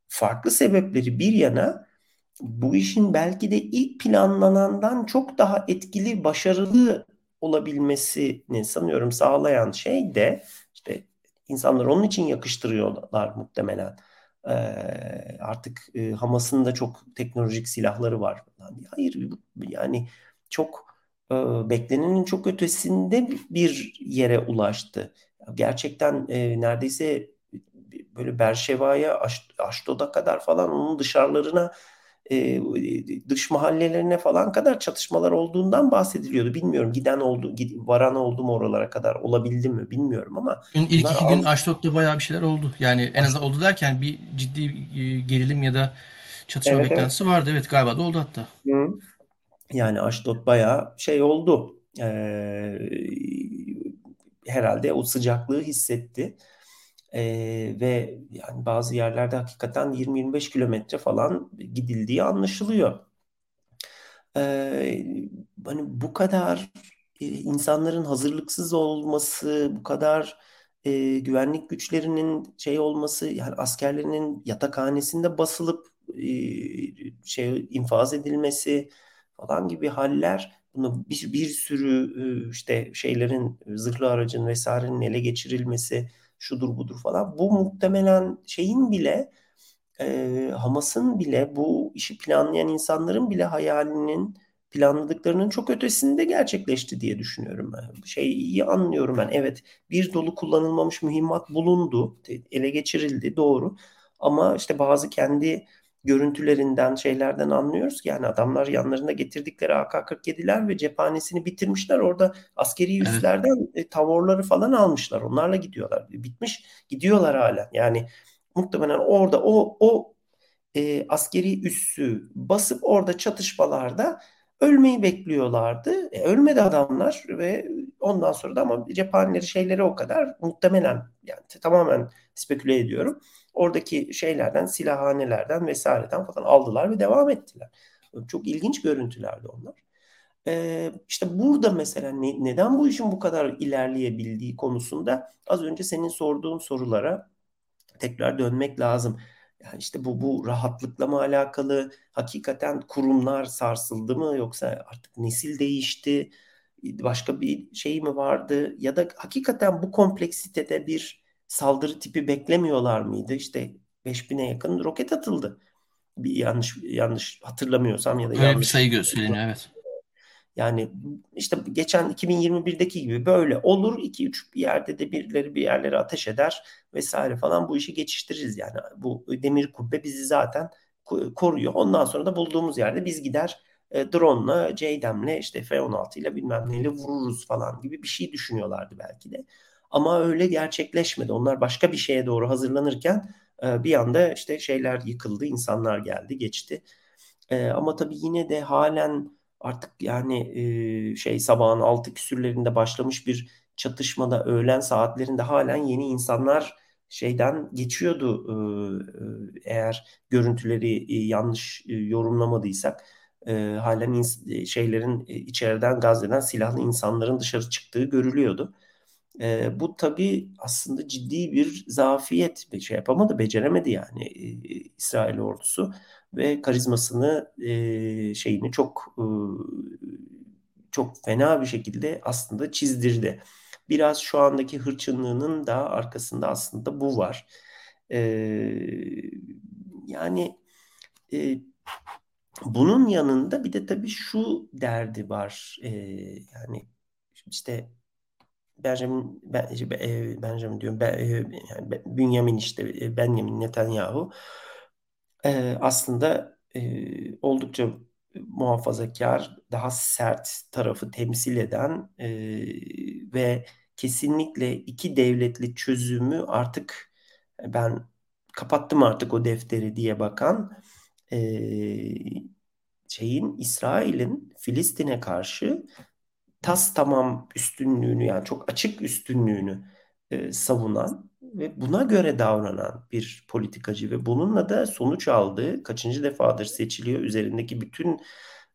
farklı sebepleri bir yana bu işin belki de ilk planlanandan çok daha etkili, başarılı olabilmesini sanıyorum sağlayan şey de işte insanlar onun için yakıştırıyorlar muhtemelen. Ee, artık e, Hamas'ın da çok teknolojik silahları var. Hayır yani çok e, beklenenin çok ötesinde bir yere ulaştı. Gerçekten e, neredeyse böyle Berşeva'ya, Aşdod'a kadar falan onun dışarılarına e, dış mahallelerine falan kadar çatışmalar olduğundan bahsediliyordu. Bilmiyorum giden oldu, varan oldu mu oralara kadar olabildi mi bilmiyorum ama. İlk iki gün Aşdod'da bayağı bir şeyler oldu. Yani en azından oldu derken bir ciddi gerilim ya da çatışma evet, beklentisi evet. vardı. Evet galiba da oldu hatta. Hı. Yani Aşdod bayağı şey oldu. Ee, herhalde o sıcaklığı hissetti. Ee, ve yani bazı yerlerde hakikaten 20-25 kilometre falan gidildiği anlaşılıyor. Ee, hani bu kadar e, insanların hazırlıksız olması, bu kadar e, güvenlik güçlerinin şey olması, yani askerlerinin yatakhanesinde basılıp e, şey infaz edilmesi falan gibi haller bunu bir, bir sürü e, işte şeylerin zırhlı aracın vesairenin ele geçirilmesi şudur budur falan. Bu muhtemelen şeyin bile e, Hamas'ın bile bu işi planlayan insanların bile hayalinin planladıklarının çok ötesinde gerçekleşti diye düşünüyorum ben. Şey iyi anlıyorum ben. Evet bir dolu kullanılmamış mühimmat bulundu. Ele geçirildi doğru. Ama işte bazı kendi görüntülerinden şeylerden anlıyoruz ki yani adamlar yanlarında getirdikleri AK-47'ler ve cephanesini bitirmişler. Orada askeri üslerden evet. tavorları falan almışlar. Onlarla gidiyorlar. Bitmiş gidiyorlar hala. Yani muhtemelen orada o o e, askeri üssü basıp orada çatışmalarda ölmeyi bekliyorlardı. E, ölmedi adamlar ve ondan sonra da ama cephaneleri şeyleri o kadar muhtemelen yani tamamen speküle ediyorum oradaki şeylerden, silahhanelerden vesaireden falan aldılar ve devam ettiler. Çok ilginç görüntülerdi onlar. Ee, işte burada mesela ne, neden bu işin bu kadar ilerleyebildiği konusunda az önce senin sorduğun sorulara tekrar dönmek lazım. Yani işte bu bu rahatlıkla mı alakalı? Hakikaten kurumlar sarsıldı mı yoksa artık nesil değişti? Başka bir şey mi vardı? Ya da hakikaten bu kompleksitede bir saldırı tipi beklemiyorlar mıydı? İşte 5000'e yakın roket atıldı. Bir yanlış yanlış hatırlamıyorsam ya da Öyle yanlış bir sayı gösteriyor evet. Yani işte geçen 2021'deki gibi böyle olur. 2-3 bir yerde de birileri bir yerlere ateş eder vesaire falan bu işi geçiştiririz yani. Bu demir kubbe bizi zaten koruyor. Ondan sonra da bulduğumuz yerde biz gider e, drone'la, JDAM'le işte F-16 ile bilmem neyle vururuz falan gibi bir şey düşünüyorlardı belki de. Ama öyle gerçekleşmedi. Onlar başka bir şeye doğru hazırlanırken e, bir anda işte şeyler yıkıldı, insanlar geldi, geçti. E, ama tabii yine de halen artık yani e, şey sabahın altı küsürlerinde başlamış bir çatışmada öğlen saatlerinde halen yeni insanlar şeyden geçiyordu eğer görüntüleri yanlış yorumlamadıysak halen şeylerin içeriden Gazze'den silahlı insanların dışarı çıktığı görülüyordu. E, bu tabii aslında ciddi bir zafiyet. Şey yapamadı, beceremedi yani e, İsrail ordusu ve karizmasını e, şeyini çok e, çok fena bir şekilde aslında çizdirdi. Biraz şu andaki hırçınlığının da arkasında aslında bu var. E, yani e, bunun yanında bir de tabii şu derdi var. E, yani işte Benjamin, ben, e, Benjamin diyorum, ben, e, yani Bünyamin işte, e, Benjamin Netanyahu aslında oldukça muhafazakar, daha sert tarafı temsil eden ve kesinlikle iki devletli çözümü artık ben kapattım artık o defteri diye bakan şeyin İsrail'in Filistin'e karşı tas tamam üstünlüğünü yani çok açık üstünlüğünü e, savunan ve buna göre davranan bir politikacı ve bununla da sonuç aldığı kaçıncı defadır seçiliyor üzerindeki bütün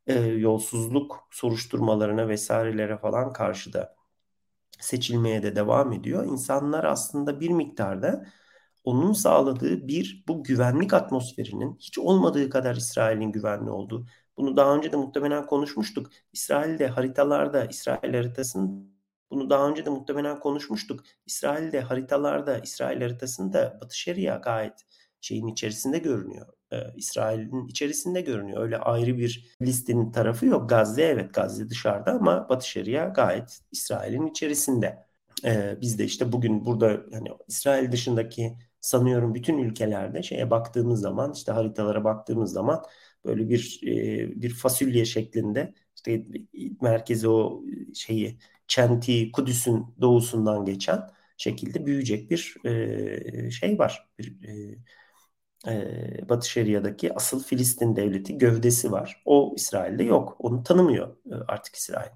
e, yolsuzluk soruşturmalarına vesairelere falan karşı da seçilmeye de devam ediyor. İnsanlar aslında bir miktarda onun sağladığı bir bu güvenlik atmosferinin hiç olmadığı kadar İsrail'in güvenli olduğu. Bunu daha önce de muhtemelen konuşmuştuk. İsrail'de haritalarda, İsrail haritasının bunu daha önce de muhtemelen konuşmuştuk. İsrail'de haritalarda, İsrail haritasında Batı Şeria gayet şeyin içerisinde görünüyor. Ee, İsrail'in içerisinde görünüyor. Öyle ayrı bir listenin tarafı yok. Gazze evet Gazze dışarıda ama Batı Şeria gayet İsrail'in içerisinde. Ee, biz de işte bugün burada yani İsrail dışındaki sanıyorum bütün ülkelerde şeye baktığımız zaman işte haritalara baktığımız zaman böyle bir e, bir fasulye şeklinde işte merkezi o şeyi Çenti Kudüs'ün doğusundan geçen şekilde büyüyecek bir e, şey var. Bir e, Batı Şeria'daki asıl Filistin devleti gövdesi var. O İsrail'de yok. Onu tanımıyor artık İsrail.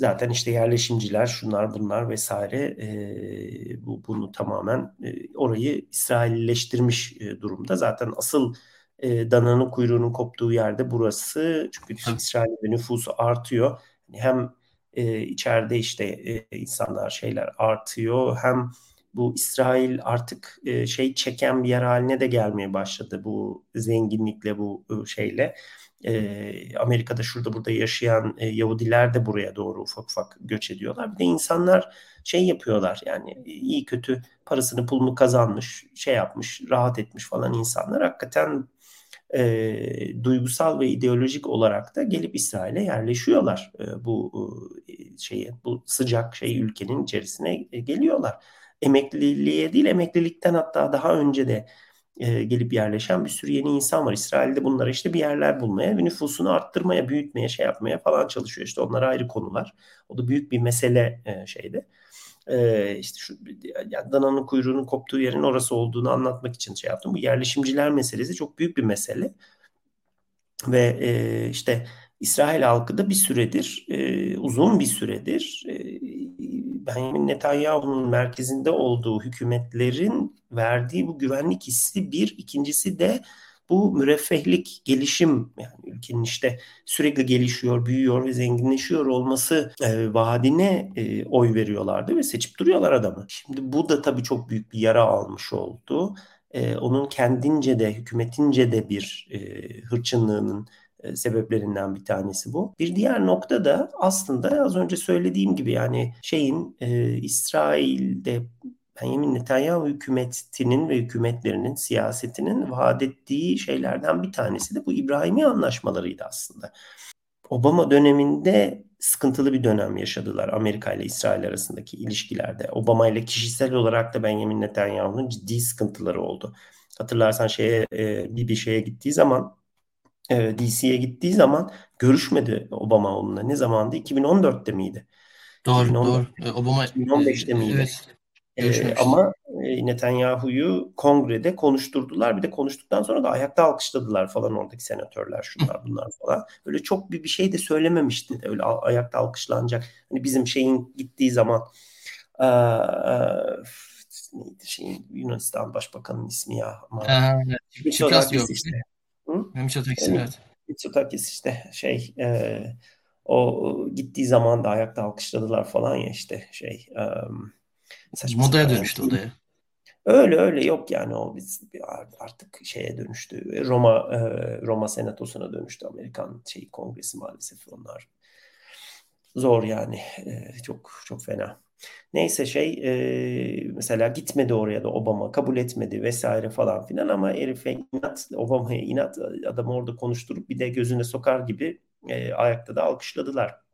Zaten işte yerleşimciler, şunlar bunlar vesaire e, bu bunu tamamen e, orayı İsrailleştirmiş e, durumda. Zaten asıl e, dananın kuyruğunun koptuğu yerde burası. Çünkü İsrail'de nüfusu artıyor. Hem e, içeride işte e, insanlar şeyler artıyor hem bu İsrail artık e, şey çeken bir yer haline de gelmeye başladı bu zenginlikle bu şeyle. E, Amerika'da şurada burada yaşayan e, Yahudiler de buraya doğru ufak ufak göç ediyorlar. Bir de insanlar şey yapıyorlar yani iyi kötü parasını pulunu kazanmış, şey yapmış, rahat etmiş falan insanlar hakikaten e, duygusal ve ideolojik olarak da gelip İsrail'e yerleşiyorlar. E, bu e, şeye, bu sıcak şey ülkenin içerisine geliyorlar. Emekliliğe değil, emeklilikten hatta daha önce de e, gelip yerleşen bir sürü yeni insan var. İsrail'de bunlara işte bir yerler bulmaya ve nüfusunu arttırmaya, büyütmeye, şey yapmaya falan çalışıyor. İşte onlar ayrı konular. O da büyük bir mesele e, şeyde. E, işte şu dananın kuyruğunun koptuğu yerin orası olduğunu anlatmak için şey yaptım. Bu yerleşimciler meselesi çok büyük bir mesele. Ve e, işte İsrail halkı da bir süredir, e, uzun bir süredir e, Benjamin Netanyahu'nun merkezinde olduğu hükümetlerin verdiği bu güvenlik hissi bir, ikincisi de bu müreffehlik, gelişim yani ülkenin işte sürekli gelişiyor, büyüyor ve zenginleşiyor olması e, vaadine e, oy veriyorlardı ve seçip duruyorlar adamı. Şimdi bu da tabii çok büyük bir yara almış oldu. E, onun kendince de hükümetince de bir e, hırçınlığının e, sebeplerinden bir tanesi bu. Bir diğer nokta da aslında az önce söylediğim gibi yani şeyin e, İsrail'de Benjamin Netanyahu hükümetinin ve hükümetlerinin siyasetinin vaat ettiği şeylerden bir tanesi de bu İbrahimi anlaşmalarıydı aslında. Obama döneminde sıkıntılı bir dönem yaşadılar Amerika ile İsrail arasındaki ilişkilerde. Obama ile kişisel olarak da Benjamin Netanyahu'nun ciddi sıkıntıları oldu. Hatırlarsan şeye e, bir bir şeye gittiği zaman e, DC'ye gittiği zaman görüşmedi Obama onunla. Ne zamandı? 2014'te miydi? Doğru, 2014, doğru. E, Obama 2015'te miydi? Evet. Ee, ama e, Netanyahu'yu kongrede konuşturdular. Bir de konuştuktan sonra da ayakta alkışladılar falan oradaki senatörler şunlar bunlar falan. Böyle çok bir, bir şey de söylememişti. Öyle ayakta alkışlanacak. Hani bizim şeyin gittiği zaman e, e, neydi şeyin Yunanistan Başbakanı'nın ismi ya. Ama, evet. işte. Hı? Mitsotakis evet. Mitsotakis işte şey e, o gittiği zaman da ayakta alkışladılar falan ya işte şey um, modaya dönüştü odaya. Öyle öyle yok yani o biz artık şeye dönüştü. Roma e, Roma senatosuna dönüştü Amerikan şey kongresi maalesef onlar. Zor yani e, çok çok fena. Neyse şey e, mesela gitmedi oraya da Obama kabul etmedi vesaire falan filan ama herife inat Obama'ya inat adamı orada konuşturup bir de gözüne sokar gibi e, ayakta da alkışladılar.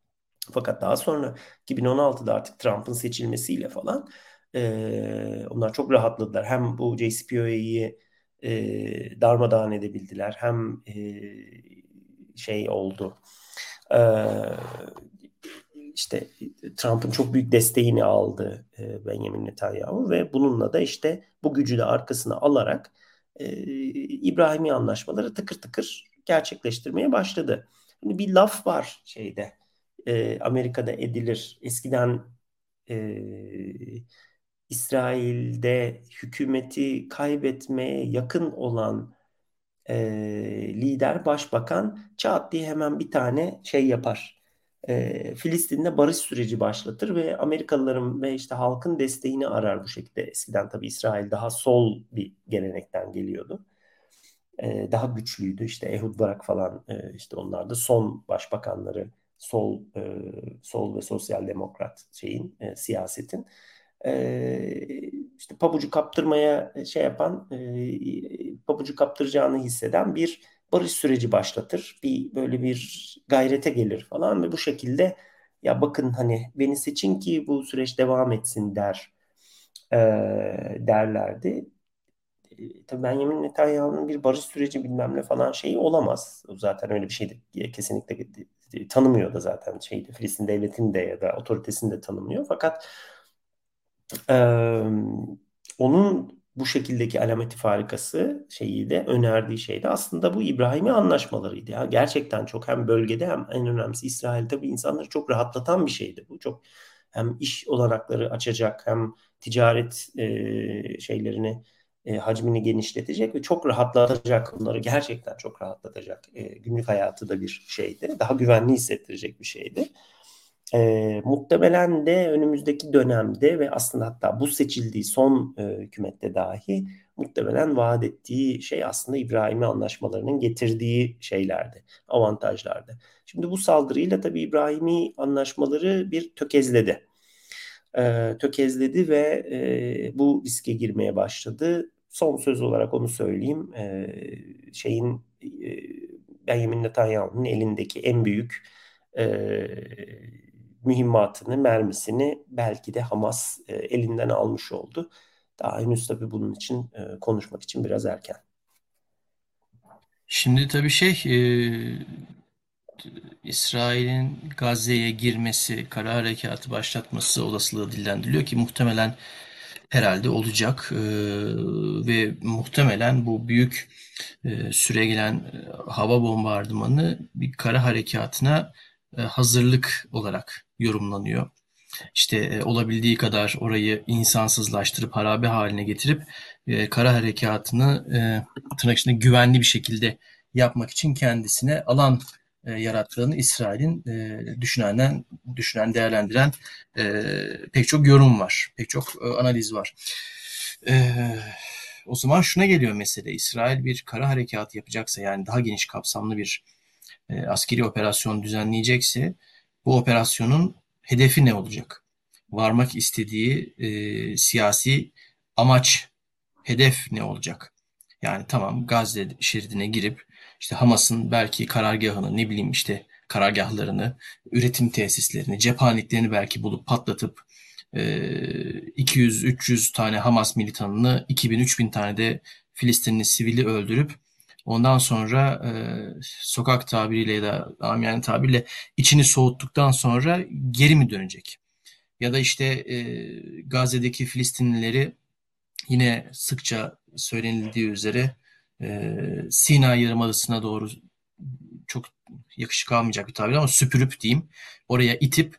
Fakat daha sonra 2016'da artık Trump'ın seçilmesiyle falan e, onlar çok rahatladılar. Hem bu JCPOA'yı e, darmadağın edebildiler hem e, şey oldu. E, işte Trump'ın çok büyük desteğini aldı e, Benjamin Netanyahu ve bununla da işte bu gücü de arkasına alarak e, İbrahimi anlaşmaları tıkır tıkır gerçekleştirmeye başladı. Hani bir laf var şeyde e, Amerika'da edilir. Eskiden e, İsrail'de hükümeti kaybetmeye yakın olan e, lider, başbakan çat diye hemen bir tane şey yapar. E, Filistin'de barış süreci başlatır ve Amerikalıların ve işte halkın desteğini arar bu şekilde. Eskiden tabii İsrail daha sol bir gelenekten geliyordu. E, daha güçlüydü. İşte Ehud Barak falan e, işte onlar da son başbakanları sol e, sol ve sosyal demokrat şeyin e, siyasetin e, işte pabucu kaptırmaya şey yapan e, pabucu kaptıracağını hisseden bir barış süreci başlatır. Bir böyle bir gayrete gelir falan ve bu şekilde ya bakın hani beni seçin ki bu süreç devam etsin der e, derlerdi. E, tabii Benjamin Netanyahu'nun bir barış süreci bilmem ne falan şeyi olamaz. Zaten öyle bir şeydi kesinlikle tanımıyor da zaten şeydi Filistin devletini de ya da otoritesini de tanımıyor. Fakat ee, onun bu şekildeki alameti farikası şeyi de önerdiği şey de aslında bu İbrahimi anlaşmalarıydı. Ya. Gerçekten çok hem bölgede hem en önemlisi İsrail'de bu insanları çok rahatlatan bir şeydi. Bu çok hem iş olanakları açacak hem ticaret e, şeylerini e, hacmini genişletecek ve çok rahatlatacak onları gerçekten çok rahatlatacak e, günlük hayatı da bir şeydi. Daha güvenli hissettirecek bir şeydi. E, muhtemelen de önümüzdeki dönemde ve aslında hatta bu seçildiği son e, hükümette dahi muhtemelen vaat ettiği şey aslında İbrahim'i anlaşmalarının getirdiği şeylerdi, avantajlardı. Şimdi bu saldırıyla tabii İbrahim'i anlaşmaları bir tökezledi. E, tökezledi ve e, bu riske girmeye başladı. Son söz olarak onu söyleyeyim. E, şeyin e, Benjamin Netanyahu'nun elindeki en büyük e, mühimmatını, mermisini belki de Hamas e, elinden almış oldu. Daha henüz tabii bunun için e, konuşmak için biraz erken. Şimdi tabii şey e, İsrail'in Gazze'ye girmesi, kara harekatı başlatması olasılığı dillendiriliyor ki muhtemelen herhalde olacak e, ve muhtemelen bu büyük e, süre gelen e, hava bombardımanı bir kara harekatına e, hazırlık olarak yorumlanıyor. İşte e, olabildiği kadar orayı insansızlaştırıp harabe haline getirip e, kara harekatını tırnak içinde güvenli bir şekilde yapmak için kendisine alan yarattığını İsrail'in düşünenden düşünen değerlendiren pek çok yorum var. Pek çok analiz var. O zaman şuna geliyor mesele. İsrail bir kara harekatı yapacaksa yani daha geniş kapsamlı bir e, askeri operasyon düzenleyecekse bu operasyonun hedefi ne olacak? Varmak istediği e, siyasi amaç, hedef ne olacak? Yani tamam Gazze şeridine girip işte Hamas'ın belki karargahını ne bileyim işte karargahlarını, üretim tesislerini, cephaneliklerini belki bulup patlatıp 200-300 e, tane Hamas militanını, 2000-3000 tane de Filistinli sivili öldürüp Ondan sonra e, sokak tabiriyle ya da amiyane tabirle içini soğuttuktan sonra geri mi dönecek? Ya da işte e, Gazze'deki Filistinlileri yine sıkça söylenildiği üzere e, Sina Yarımadası'na doğru çok yakışık almayacak bir tabir ama süpürüp diyeyim oraya itip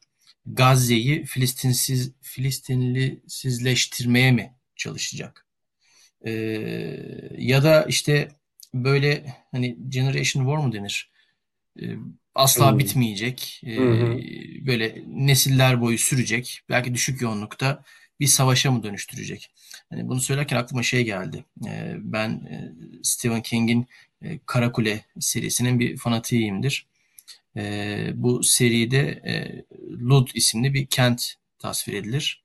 Gazze'yi Filistinsiz Filistinlisizleştirmeye mi çalışacak? Ee, ya da işte böyle hani generation war mu denir? Ee, asla hmm. bitmeyecek. Ee, böyle nesiller boyu sürecek. Belki düşük yoğunlukta bir savaşa mı dönüştürecek? Hani bunu söylerken aklıma şey geldi. Ee, ben e, Stephen King'in e, Karakule serisinin bir fanatiyimdir. E, bu seride e, Lud isimli bir kent tasvir edilir.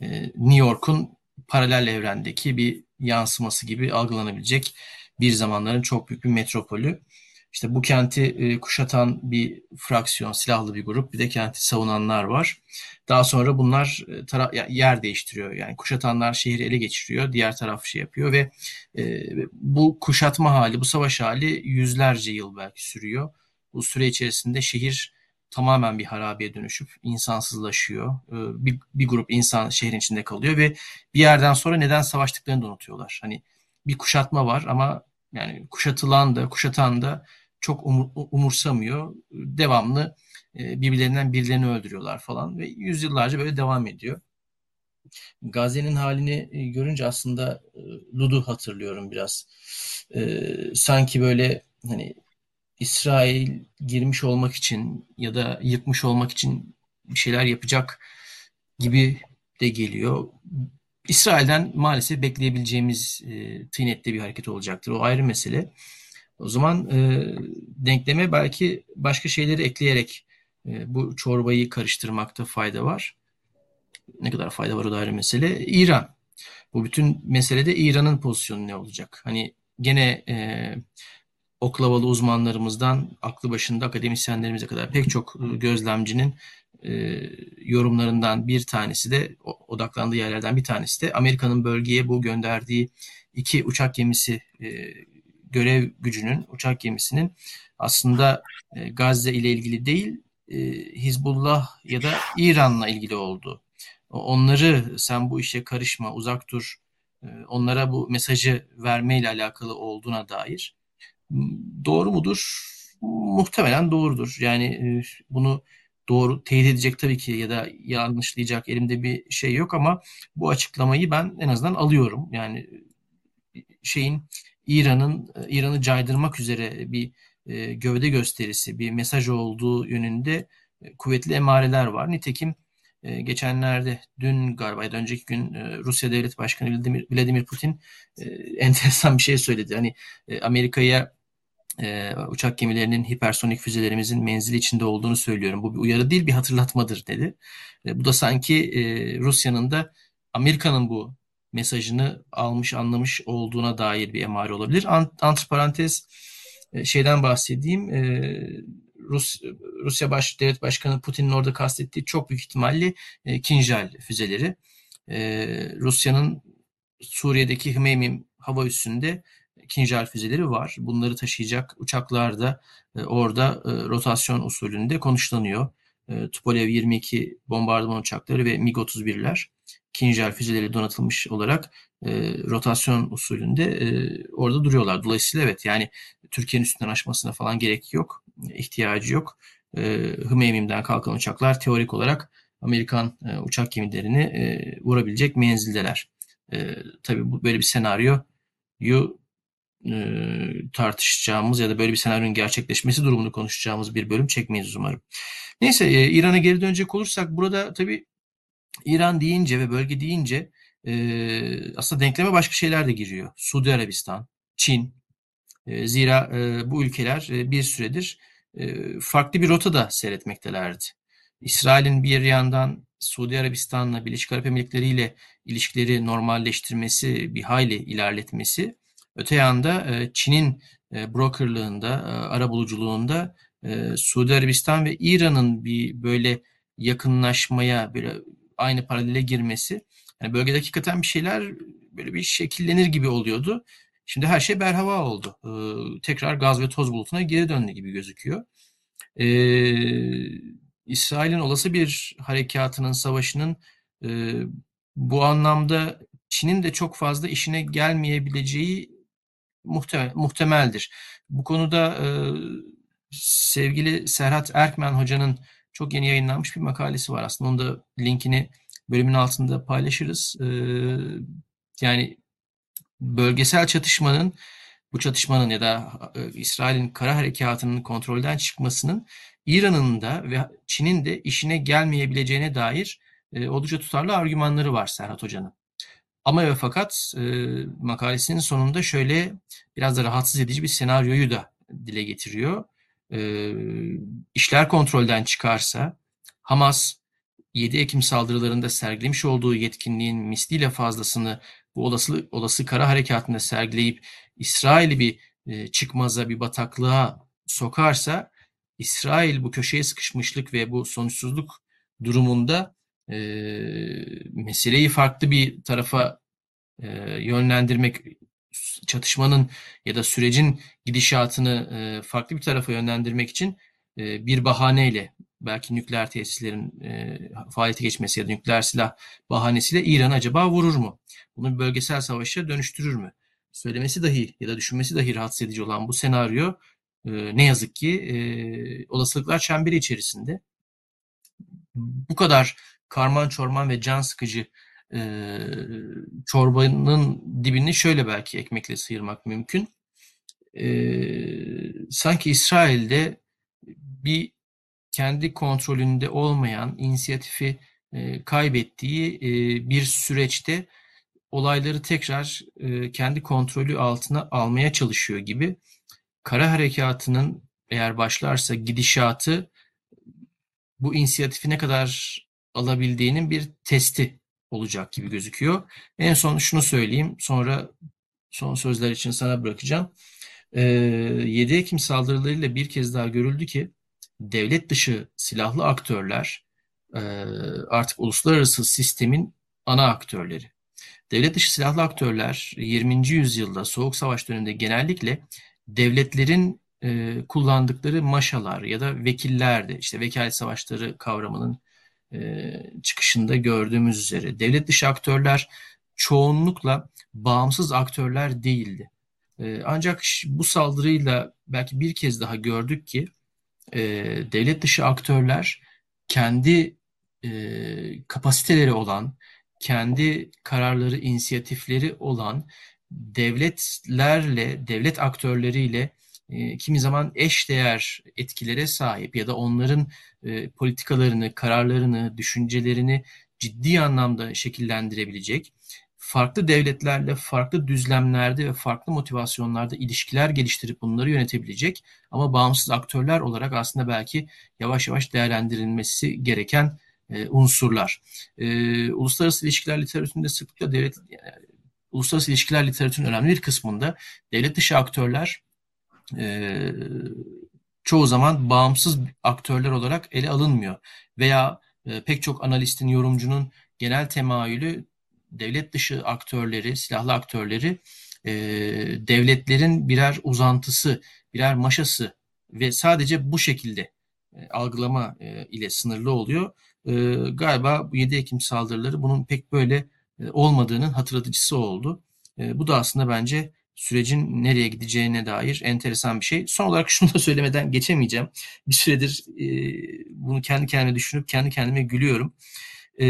E, New York'un paralel evrendeki bir yansıması gibi algılanabilecek bir zamanların çok büyük bir metropolü. İşte bu kenti e, kuşatan bir fraksiyon, silahlı bir grup, bir de kenti savunanlar var. Daha sonra bunlar e, tara- yer değiştiriyor. Yani kuşatanlar şehri ele geçiriyor, diğer taraf şey yapıyor ve e, bu kuşatma hali, bu savaş hali yüzlerce yıl belki sürüyor. Bu süre içerisinde şehir tamamen bir harabeye dönüşüp insansızlaşıyor. E, bir, bir grup insan şehrin içinde kalıyor ve bir yerden sonra neden savaştıklarını da unutuyorlar. Hani bir kuşatma var ama yani kuşatılan da kuşatan da çok umur, umursamıyor. Devamlı e, birbirlerinden birilerini öldürüyorlar falan ve yüzyıllarca böyle devam ediyor. Gazze'nin halini e, görünce aslında e, Lud'u hatırlıyorum biraz. Sanki böyle hani İsrail girmiş olmak için ya da yıkmış olmak için bir şeyler yapacak gibi de geliyor. İsrail'den maalesef bekleyebileceğimiz e, tıynette bir hareket olacaktır. O ayrı mesele. O zaman e, denkleme belki başka şeyleri ekleyerek e, bu çorbayı karıştırmakta fayda var. Ne kadar fayda var o da ayrı mesele. İran. Bu bütün meselede İran'ın pozisyonu ne olacak? Hani gene e, oklavalı uzmanlarımızdan aklı başında akademisyenlerimize kadar pek çok gözlemcinin e, yorumlarından bir tanesi de odaklandığı yerlerden bir tanesi de Amerika'nın bölgeye bu gönderdiği iki uçak gemisi e, görev gücünün uçak gemisinin aslında e, Gazze ile ilgili değil e, Hizbullah ya da İran'la ilgili olduğu. Onları sen bu işe karışma, uzak dur, e, onlara bu mesajı vermeyle alakalı olduğuna dair. Doğru mudur? Muhtemelen doğrudur. Yani e, bunu doğru teyit edecek tabii ki ya da yanlışlayacak elimde bir şey yok ama bu açıklamayı ben en azından alıyorum. Yani şeyin İran'ın İran'ı caydırmak üzere bir e, gövde gösterisi, bir mesaj olduğu yönünde e, kuvvetli emareler var. Nitekim e, geçenlerde dün galiba ya da önceki gün e, Rusya Devlet Başkanı Vladimir, Vladimir Putin e, [laughs] enteresan bir şey söyledi. Hani e, Amerika'ya e, uçak gemilerinin hipersonik füzelerimizin menzili içinde olduğunu söylüyorum. Bu bir uyarı değil bir hatırlatmadır dedi. E, bu da sanki e, Rusya'nın da Amerika'nın bu mesajını almış anlamış olduğuna dair bir emare olabilir. Ant, antiparantez e, şeyden bahsedeyim. E, Rus, Rusya Baş, Devlet Başkanı Putin'in orada kastettiği çok büyük ihtimalle e, Kinjal füzeleri. Rusya'nın Suriye'deki Hmeymim hava üssünde Kinjal füzeleri var. Bunları taşıyacak uçaklar da orada rotasyon usulünde konuşlanıyor. Tupolev 22 bombardıman uçakları ve MiG-31'ler Kinjal füzeleri donatılmış olarak e, rotasyon usulünde e, orada duruyorlar. Dolayısıyla evet yani Türkiye'nin üstünden aşmasına falan gerek yok. ihtiyacı yok. E, Hmeymim'den kalkan uçaklar teorik olarak Amerikan e, uçak gemilerini e, vurabilecek menzildeler. E, tabii bu böyle bir senaryoyu e, tartışacağımız ya da böyle bir senaryonun gerçekleşmesi durumunu konuşacağımız bir bölüm çekmeyiz umarım. Neyse e, İran'a geri dönecek olursak burada tabii İran deyince ve bölge deyince e, aslında denkleme başka şeyler de giriyor. Suudi Arabistan, Çin. E, zira e, bu ülkeler e, bir süredir e, farklı bir rota da seyretmektelerdi. İsrail'in bir yandan Suudi Arabistan'la Birleşik Arap Emirlikleri ile ilişkileri normalleştirmesi, bir hayli ilerletmesi, öte yanda e, Çin'in e, brokerlığında, e, arabuluculuğunda e, Suudi Arabistan ve İran'ın bir böyle yakınlaşmaya, böyle aynı paralele girmesi. Yani bölgede hakikaten bir şeyler böyle bir şekillenir gibi oluyordu. Şimdi her şey berhava oldu. Ee, tekrar gaz ve toz bulutuna geri döndü gibi gözüküyor. Ee, İsrail'in olası bir harekatının, savaşının e, bu anlamda Çin'in de çok fazla işine gelmeyebileceği muhtemel, muhtemeldir. Bu konuda e, sevgili Serhat Erkmen hocanın çok yeni yayınlanmış bir makalesi var. Aslında onu da linkini bölümün altında paylaşırız. Ee, yani bölgesel çatışmanın bu çatışmanın ya da e, İsrail'in kara harekatının kontrolden çıkmasının İran'ın da ve Çin'in de işine gelmeyebileceğine dair e, oldukça tutarlı argümanları var Serhat Hoca'nın. Ama ve fakat e, makalesinin sonunda şöyle biraz da rahatsız edici bir senaryoyu da dile getiriyor e, işler kontrolden çıkarsa Hamas 7 Ekim saldırılarında sergilemiş olduğu yetkinliğin misliyle fazlasını bu olası, olası kara harekatında sergileyip İsrail'i bir e, çıkmaza, bir bataklığa sokarsa İsrail bu köşeye sıkışmışlık ve bu sonuçsuzluk durumunda e, meseleyi farklı bir tarafa e, yönlendirmek çatışmanın ya da sürecin gidişatını e, farklı bir tarafa yönlendirmek için e, bir bahaneyle belki nükleer tesislerin e, faaliyete geçmesi ya da nükleer silah bahanesiyle İran acaba vurur mu? Bunu bir bölgesel savaşa dönüştürür mü? Söylemesi dahi ya da düşünmesi dahi rahatsız edici olan bu senaryo ne yazık ki olasılıklar çemberi içerisinde. Bu kadar karman çorman ve can sıkıcı e, çorbanın dibini şöyle belki ekmekle sıyırmak mümkün. E, sanki İsrail'de bir kendi kontrolünde olmayan inisiyatifi e, kaybettiği e, bir süreçte olayları tekrar e, kendi kontrolü altına almaya çalışıyor gibi. Kara harekatının eğer başlarsa gidişatı bu inisiyatifi ne kadar alabildiğinin bir testi olacak gibi gözüküyor. En son şunu söyleyeyim, sonra son sözler için sana bırakacağım. 7 Ekim saldırılarıyla bir kez daha görüldü ki devlet dışı silahlı aktörler artık uluslararası sistemin ana aktörleri. Devlet dışı silahlı aktörler 20. yüzyılda Soğuk Savaş döneminde genellikle devletlerin e, kullandıkları maşalar ya da vekillerdi. İşte vekalet savaşları kavramının e, çıkışında gördüğümüz üzere devlet dışı aktörler çoğunlukla bağımsız aktörler değildi. E, ancak bu saldırıyla belki bir kez daha gördük ki e, devlet dışı aktörler kendi e, kapasiteleri olan, kendi kararları, inisiyatifleri olan devletlerle, devlet aktörleriyle e, kimi zaman eşdeğer etkilere sahip ya da onların e, politikalarını, kararlarını, düşüncelerini ciddi anlamda şekillendirebilecek, farklı devletlerle farklı düzlemlerde ve farklı motivasyonlarda ilişkiler geliştirip bunları yönetebilecek ama bağımsız aktörler olarak aslında belki yavaş yavaş değerlendirilmesi gereken e, unsurlar. E, uluslararası ilişkiler literatüründe sıklıkla devlet yani, uluslararası ilişkiler literatürünün önemli bir kısmında devlet dışı aktörler e, çoğu zaman bağımsız aktörler olarak ele alınmıyor. Veya e, pek çok analistin, yorumcunun genel temayülü devlet dışı aktörleri, silahlı aktörleri e, devletlerin birer uzantısı, birer maşası ve sadece bu şekilde e, algılama e, ile sınırlı oluyor. E, galiba bu 7 Ekim saldırıları bunun pek böyle e, olmadığının hatırlatıcısı oldu. E, bu da aslında bence sürecin nereye gideceğine dair enteresan bir şey. Son olarak [laughs] şunu da söylemeden geçemeyeceğim. Bir süredir e, bunu kendi kendime düşünüp kendi kendime gülüyorum. E,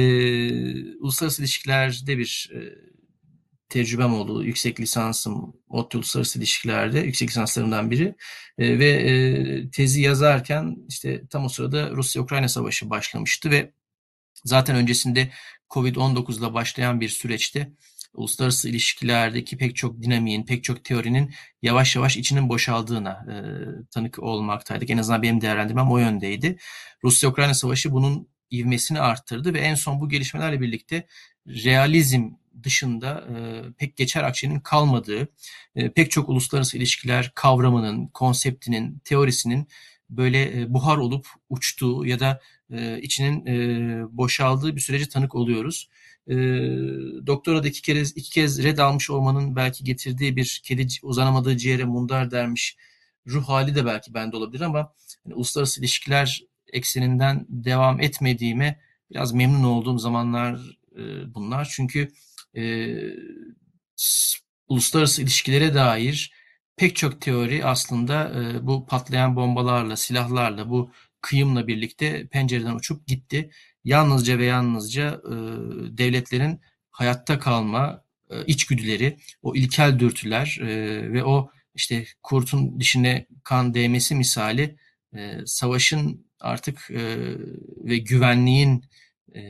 uluslararası ilişkilerde bir e, tecrübem oldu. Yüksek lisansım ODTÜ Uluslararası İlişkiler'de yüksek lisanslarımdan biri. E, ve e, tezi yazarken işte tam o sırada Rusya-Ukrayna Savaşı başlamıştı ve zaten öncesinde Covid-19 ile başlayan bir süreçte uluslararası ilişkilerdeki pek çok dinamiğin, pek çok teorinin yavaş yavaş içinin boşaldığına e, tanık olmaktaydık. En azından benim değerlendirmem o yöndeydi. Rusya-Ukrayna savaşı bunun ivmesini arttırdı ve en son bu gelişmelerle birlikte realizm dışında e, pek geçer akçenin kalmadığı, e, pek çok uluslararası ilişkiler kavramının, konseptinin, teorisinin böyle e, buhar olup uçtuğu ya da e, içinin e, boşaldığı bir sürece tanık oluyoruz. Doktora da iki kez, iki kez red almış olmanın belki getirdiği bir kedi uzanamadığı ciğere mundar dermiş ruh hali de belki bende olabilir ama yani, uluslararası ilişkiler ekseninden devam etmediğime biraz memnun olduğum zamanlar bunlar. Çünkü e, uluslararası ilişkilere dair pek çok teori aslında e, bu patlayan bombalarla, silahlarla, bu kıyımla birlikte pencereden uçup gitti. Yalnızca ve yalnızca e, devletlerin hayatta kalma e, içgüdüleri, o ilkel dürtüler e, ve o işte kurtun dişine kan değmesi misali e, savaşın artık e, ve güvenliğin e,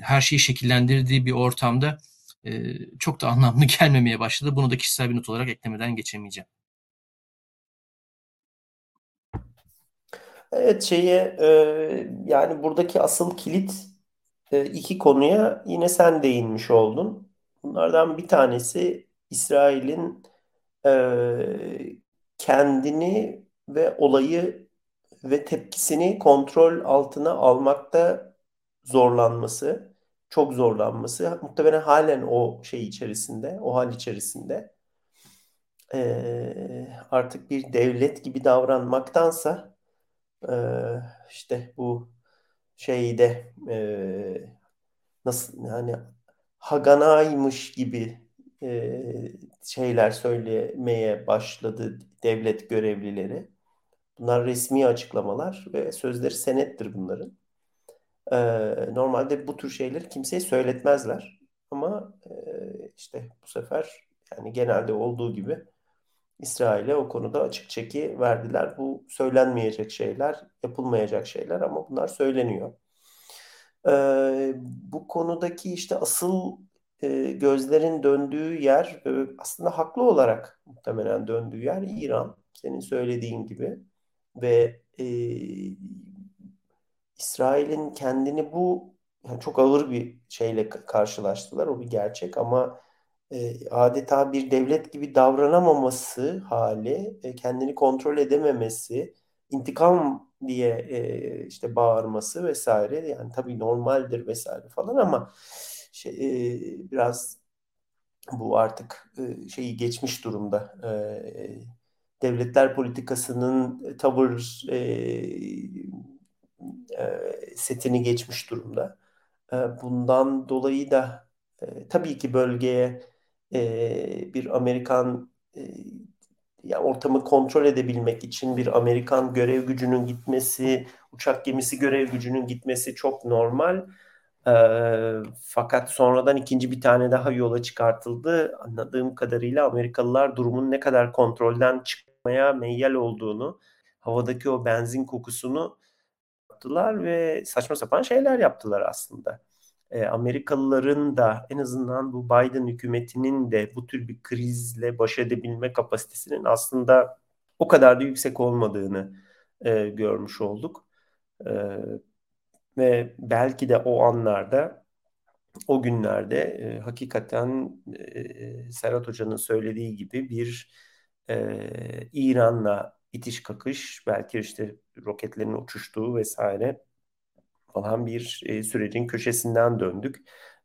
her şeyi şekillendirdiği bir ortamda çok da anlamlı [laughs] gelmemeye başladı. Bunu da kişisel bir not olarak eklemeden geçemeyeceğim. Evet şeye e, yani buradaki asıl kilit e, iki konuya yine sen değinmiş oldun. Bunlardan bir tanesi İsrail'in e, kendini ve olayı ve tepkisini kontrol altına almakta zorlanması, çok zorlanması. Muhtemelen halen o şey içerisinde, o hal içerisinde. E, artık bir devlet gibi davranmaktansa ee, işte bu şeyde e, nasıl yani Haganaymış gibi e, şeyler söylemeye başladı devlet görevlileri. Bunlar resmi açıklamalar ve sözleri senettir bunların. Normalde bu tür şeyleri kimseye söyletmezler. Ama işte bu sefer yani genelde olduğu gibi İsrail'e o konuda açık çeki verdiler. Bu söylenmeyecek şeyler, yapılmayacak şeyler ama bunlar söyleniyor. Bu konudaki işte asıl gözlerin döndüğü yer e, aslında haklı olarak muhtemelen döndüğü yer İran. Senin söylediğin gibi ve İsrail'in kendini bu yani çok ağır bir şeyle karşılaştılar. O bir gerçek ama e, adeta bir devlet gibi davranamaması hali, e, kendini kontrol edememesi, intikam diye e, işte bağırması vesaire yani tabii normaldir vesaire falan ama şey, e, biraz bu artık e, şeyi geçmiş durumda. E, devletler politikasının tavır e, e, setini geçmiş durumda. E, bundan dolayı da e, tabii ki bölgeye bir Amerikan ya ortamı kontrol edebilmek için bir Amerikan görev gücünün gitmesi, uçak gemisi görev gücünün gitmesi çok normal. Fakat sonradan ikinci bir tane daha yola çıkartıldı. Anladığım kadarıyla Amerikalılar durumun ne kadar kontrolden çıkmaya meyyal olduğunu, havadaki o benzin kokusunu yaptılar ve saçma sapan şeyler yaptılar aslında e, Amerikalıların da en azından bu Biden hükümetinin de bu tür bir krizle baş edebilme kapasitesinin aslında o kadar da yüksek olmadığını e, görmüş olduk. E, ve belki de o anlarda o günlerde e, hakikaten e, Serhat Hoca'nın söylediği gibi bir e, İran'la itiş kakış belki işte roketlerin uçuştuğu vesaire falan bir e, sürecin köşesinden döndük.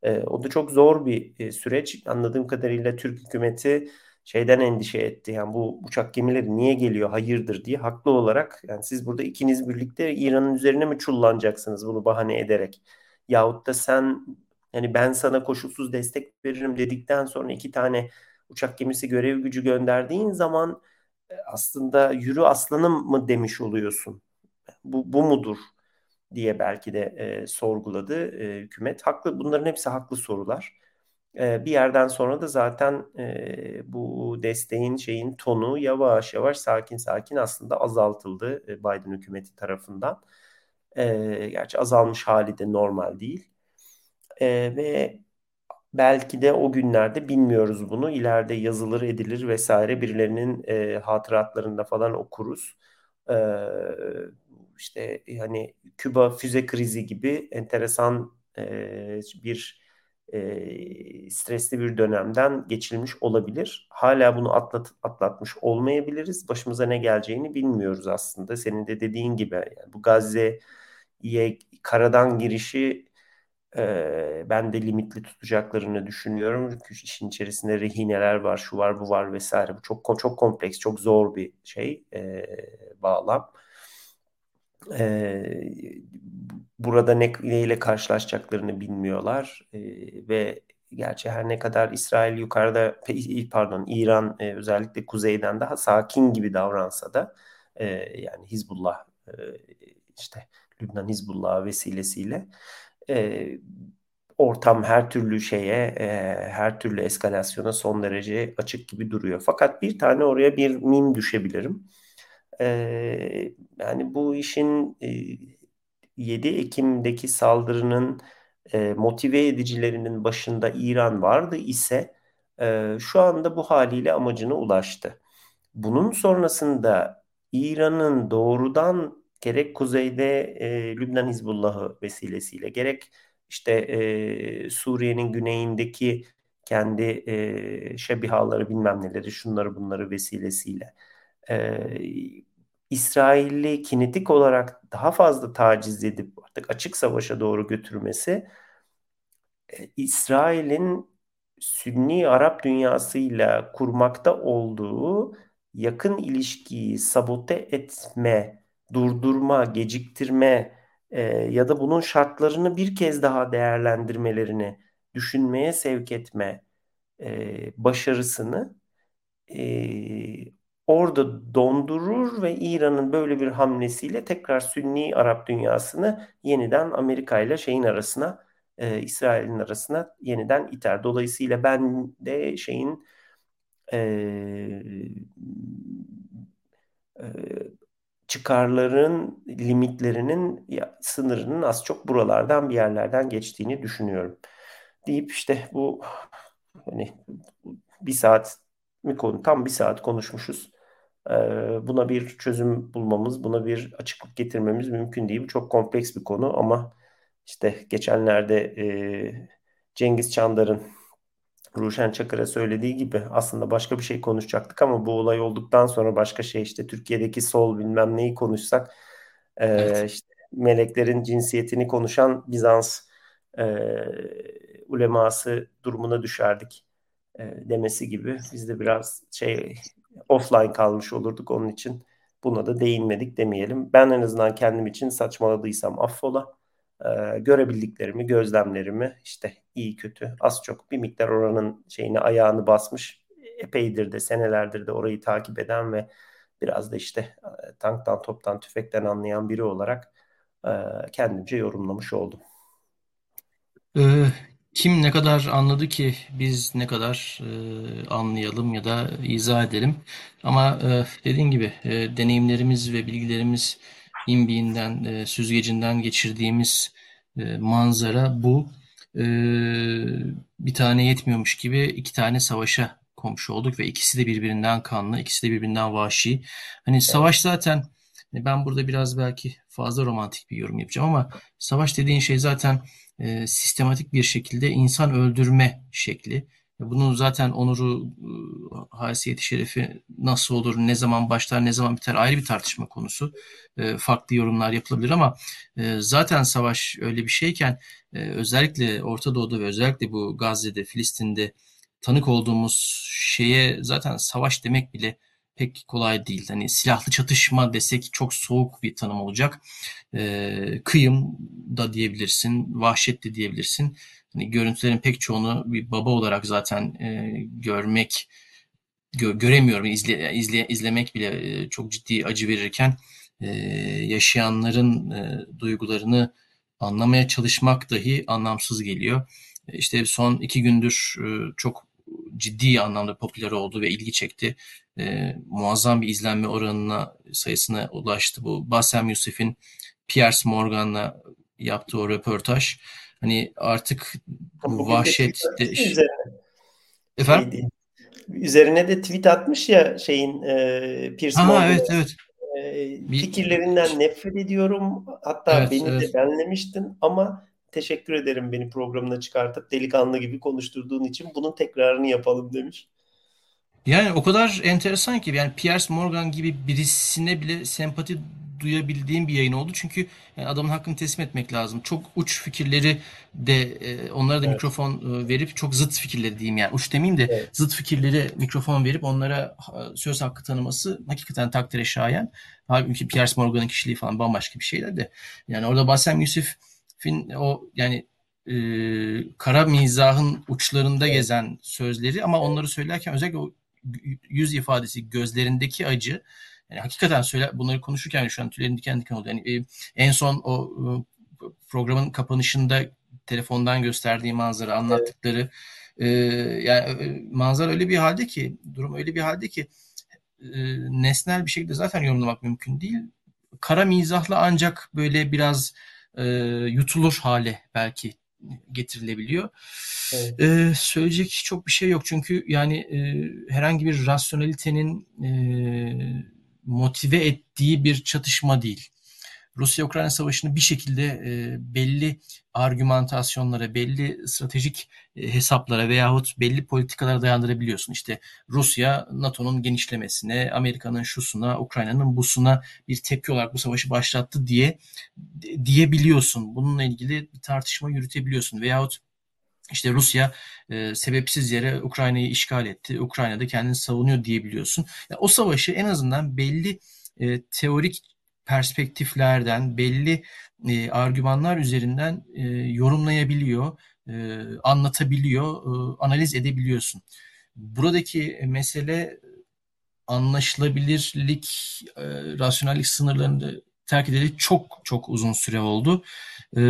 E, o da çok zor bir e, süreç. Anladığım kadarıyla Türk hükümeti şeyden endişe etti. Yani bu uçak gemileri niye geliyor hayırdır diye haklı olarak yani siz burada ikiniz birlikte İran'ın üzerine mi çullanacaksınız bunu bahane ederek? Yahut da sen yani ben sana koşulsuz destek veririm dedikten sonra iki tane uçak gemisi görev gücü gönderdiğin zaman aslında yürü aslanım mı demiş oluyorsun. Bu, bu mudur? diye belki de e, sorguladı e, hükümet. Haklı, bunların hepsi haklı sorular. E, bir yerden sonra da zaten e, bu desteğin şeyin tonu yavaş yavaş sakin sakin aslında azaltıldı e, Biden hükümeti tarafından. E, gerçi azalmış hali de normal değil. E, ve belki de o günlerde bilmiyoruz bunu. İleride yazılır edilir vesaire birilerinin e, hatıratlarında falan okuruz. E, işte hani Küba füze krizi gibi enteresan e, bir e, stresli bir dönemden geçilmiş olabilir. Hala bunu atlat, atlatmış olmayabiliriz. Başımıza ne geleceğini bilmiyoruz aslında. Senin de dediğin gibi yani bu Gazze'ye karadan girişi ben de limitli tutacaklarını düşünüyorum. Çünkü işin içerisinde rehineler var, şu var, bu var vesaire. Bu çok çok kompleks, çok zor bir şey e, bağlam e, burada ne, neyle karşılaşacaklarını bilmiyorlar e, ve gerçi her ne kadar İsrail yukarıda pardon İran e, özellikle kuzeyden daha sakin gibi davransa da e, yani Hizbullah e, işte Lübnan Hizbullah vesilesiyle e, ortam her türlü şeye e, her türlü eskalasyona son derece açık gibi duruyor. Fakat bir tane oraya bir mim düşebilirim. E, yani bu işin e, 7 Ekim'deki saldırının e, motive edicilerinin başında İran vardı ise e, şu anda bu haliyle amacına ulaştı. Bunun sonrasında İran'ın doğrudan gerek kuzeyde e, Lübnan Hizbullah'ı vesilesiyle gerek işte e, Suriye'nin güneyindeki kendi e, şebihaları bilmem neleri şunları bunları vesilesiyle e, İsrail'i kinetik olarak daha fazla taciz edip artık açık savaşa doğru götürmesi e, İsrail'in Sünni Arap dünyasıyla kurmakta olduğu yakın ilişkiyi sabote etme, durdurma, geciktirme e, ya da bunun şartlarını bir kez daha değerlendirmelerini düşünmeye sevk etme e, başarısını e, orada dondurur ve İran'ın böyle bir hamlesiyle tekrar Sünni Arap dünyasını yeniden Amerika ile şeyin arasına e, İsrail'in arasına yeniden iter. Dolayısıyla ben de şeyin e, e, çıkarların limitlerinin sınırının az çok buralardan bir yerlerden geçtiğini düşünüyorum. Deyip işte bu hani bir saat mi konu tam bir saat konuşmuşuz. Ee, buna bir çözüm bulmamız, buna bir açıklık getirmemiz mümkün değil. Bu çok kompleks bir konu ama işte geçenlerde e, Cengiz Çandar'ın Ruşen Çakır'a söylediği gibi aslında başka bir şey konuşacaktık ama bu olay olduktan sonra başka şey işte Türkiye'deki sol bilmem neyi konuşsak e, evet. işte meleklerin cinsiyetini konuşan Bizans e, uleması durumuna düşerdik e, demesi gibi biz de biraz şey offline kalmış olurduk onun için buna da değinmedik demeyelim. Ben en azından kendim için saçmaladıysam affola. Ee, görebildiklerimi, gözlemlerimi işte iyi kötü az çok bir miktar oranın şeyini ayağını basmış epeydir de senelerdir de orayı takip eden ve biraz da işte e, tanktan toptan tüfekten anlayan biri olarak e, kendimce yorumlamış oldum. Ee, kim ne kadar anladı ki biz ne kadar e, anlayalım ya da izah edelim. Ama dediğin gibi deneyimlerimiz ve bilgilerimiz imbiğinden, e, süzgecinden geçirdiğimiz e, manzara bu. E, bir tane yetmiyormuş gibi iki tane savaşa komşu olduk ve ikisi de birbirinden kanlı, ikisi de birbirinden vahşi. Hani savaş zaten ben burada biraz belki fazla romantik bir yorum yapacağım ama savaş dediğin şey zaten e, sistematik bir şekilde insan öldürme şekli. Bunun zaten onuru, e, haysiyeti, şerefi nasıl olur, ne zaman başlar, ne zaman biter ayrı bir tartışma konusu. E, farklı yorumlar yapılabilir ama e, zaten savaş öyle bir şeyken özellikle Orta Doğu'da ve özellikle bu Gazze'de, Filistin'de tanık olduğumuz şeye zaten savaş demek bile pek kolay değil. Hani silahlı çatışma desek çok soğuk bir tanım olacak. E, kıyım da diyebilirsin, vahşet de diyebilirsin. Hani görüntülerin pek çoğunu bir baba olarak zaten e, görmek gö göremiyorum. İzle, izle, izlemek bile e, çok ciddi acı verirken e, yaşayanların e, duygularını anlamaya çalışmak dahi anlamsız geliyor. E, işte son iki gündür e, çok ciddi anlamda popüler oldu ve ilgi çekti. E, muazzam bir izlenme oranına sayısına ulaştı bu. Bassem Yusuf'in Piers Morgan'la yaptığı o röportaj. Hani artık bu vahşet de... Efendim? Şeydi. Üzerine de tweet atmış ya şeyin e, Piers Morgan. evet evet. E, fikirlerinden nefret ediyorum. Hatta evet, beni evet. de benlemiştin ama teşekkür ederim beni programına çıkartıp delikanlı gibi konuşturduğun için bunun tekrarını yapalım demiş. Yani o kadar enteresan ki yani Piers Morgan gibi birisine bile sempati duyabildiğim bir yayın oldu. Çünkü yani adamın hakkını teslim etmek lazım. Çok uç fikirleri de e, onlara da evet. mikrofon e, verip çok zıt fikirleri diyeyim yani uç demeyeyim de evet. zıt fikirleri mikrofon verip onlara söz hakkı tanıması hakikaten takdire şayan. Halbuki Piers Morgan'ın kişiliği falan bambaşka bir şeyler de. Yani orada Bassem Yusuf'in o yani e, kara mizahın uçlarında gezen sözleri ama onları söylerken özellikle o yüz ifadesi, gözlerindeki acı yani hakikaten söyle bunları konuşurken şu an tüylerim diken diken oldu. Yani e, en son o e, programın kapanışında telefondan gösterdiği manzara, anlattıkları e, yani e, manzara öyle bir halde ki, durum öyle bir halde ki e, nesnel bir şekilde zaten yorumlamak mümkün değil. Kara mizahla ancak böyle biraz e, yutulur hale belki getirilebiliyor. Evet. Ee, söyleyecek çok bir şey yok çünkü yani e, herhangi bir rasyonelitenin e, motive ettiği bir çatışma değil. Rusya-Ukrayna savaşını bir şekilde e, belli argümantasyonlara, belli stratejik e, hesaplara veyahut belli politikalara dayandırabiliyorsun. İşte Rusya NATO'nun genişlemesine, Amerika'nın şusuna, Ukrayna'nın busuna bir tepki olarak bu savaşı başlattı diye diyebiliyorsun. Bununla ilgili bir tartışma yürütebiliyorsun. Veyahut işte Rusya e, sebepsiz yere Ukrayna'yı işgal etti. Ukrayna'da kendini savunuyor diyebiliyorsun. Yani o savaşı en azından belli e, teorik perspektiflerden, belli e, argümanlar üzerinden e, yorumlayabiliyor, e, anlatabiliyor, e, analiz edebiliyorsun. Buradaki mesele anlaşılabilirlik, e, rasyonellik sınırlarını terk edeli çok çok uzun süre oldu. E,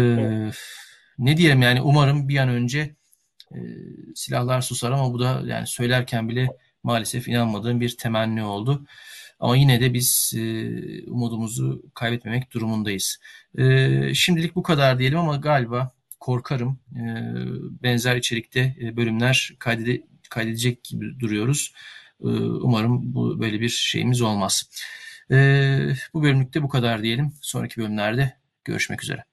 ne diyelim yani umarım bir an önce e, silahlar susar ama bu da yani söylerken bile maalesef inanmadığım bir temenni oldu. Ama yine de biz e, umudumuzu kaybetmemek durumundayız. E, şimdilik bu kadar diyelim ama galiba korkarım e, benzer içerikte e, bölümler kaydede, kaydedecek gibi duruyoruz. E, umarım bu böyle bir şeyimiz olmaz. E, bu bölümlükte bu kadar diyelim. Sonraki bölümlerde görüşmek üzere.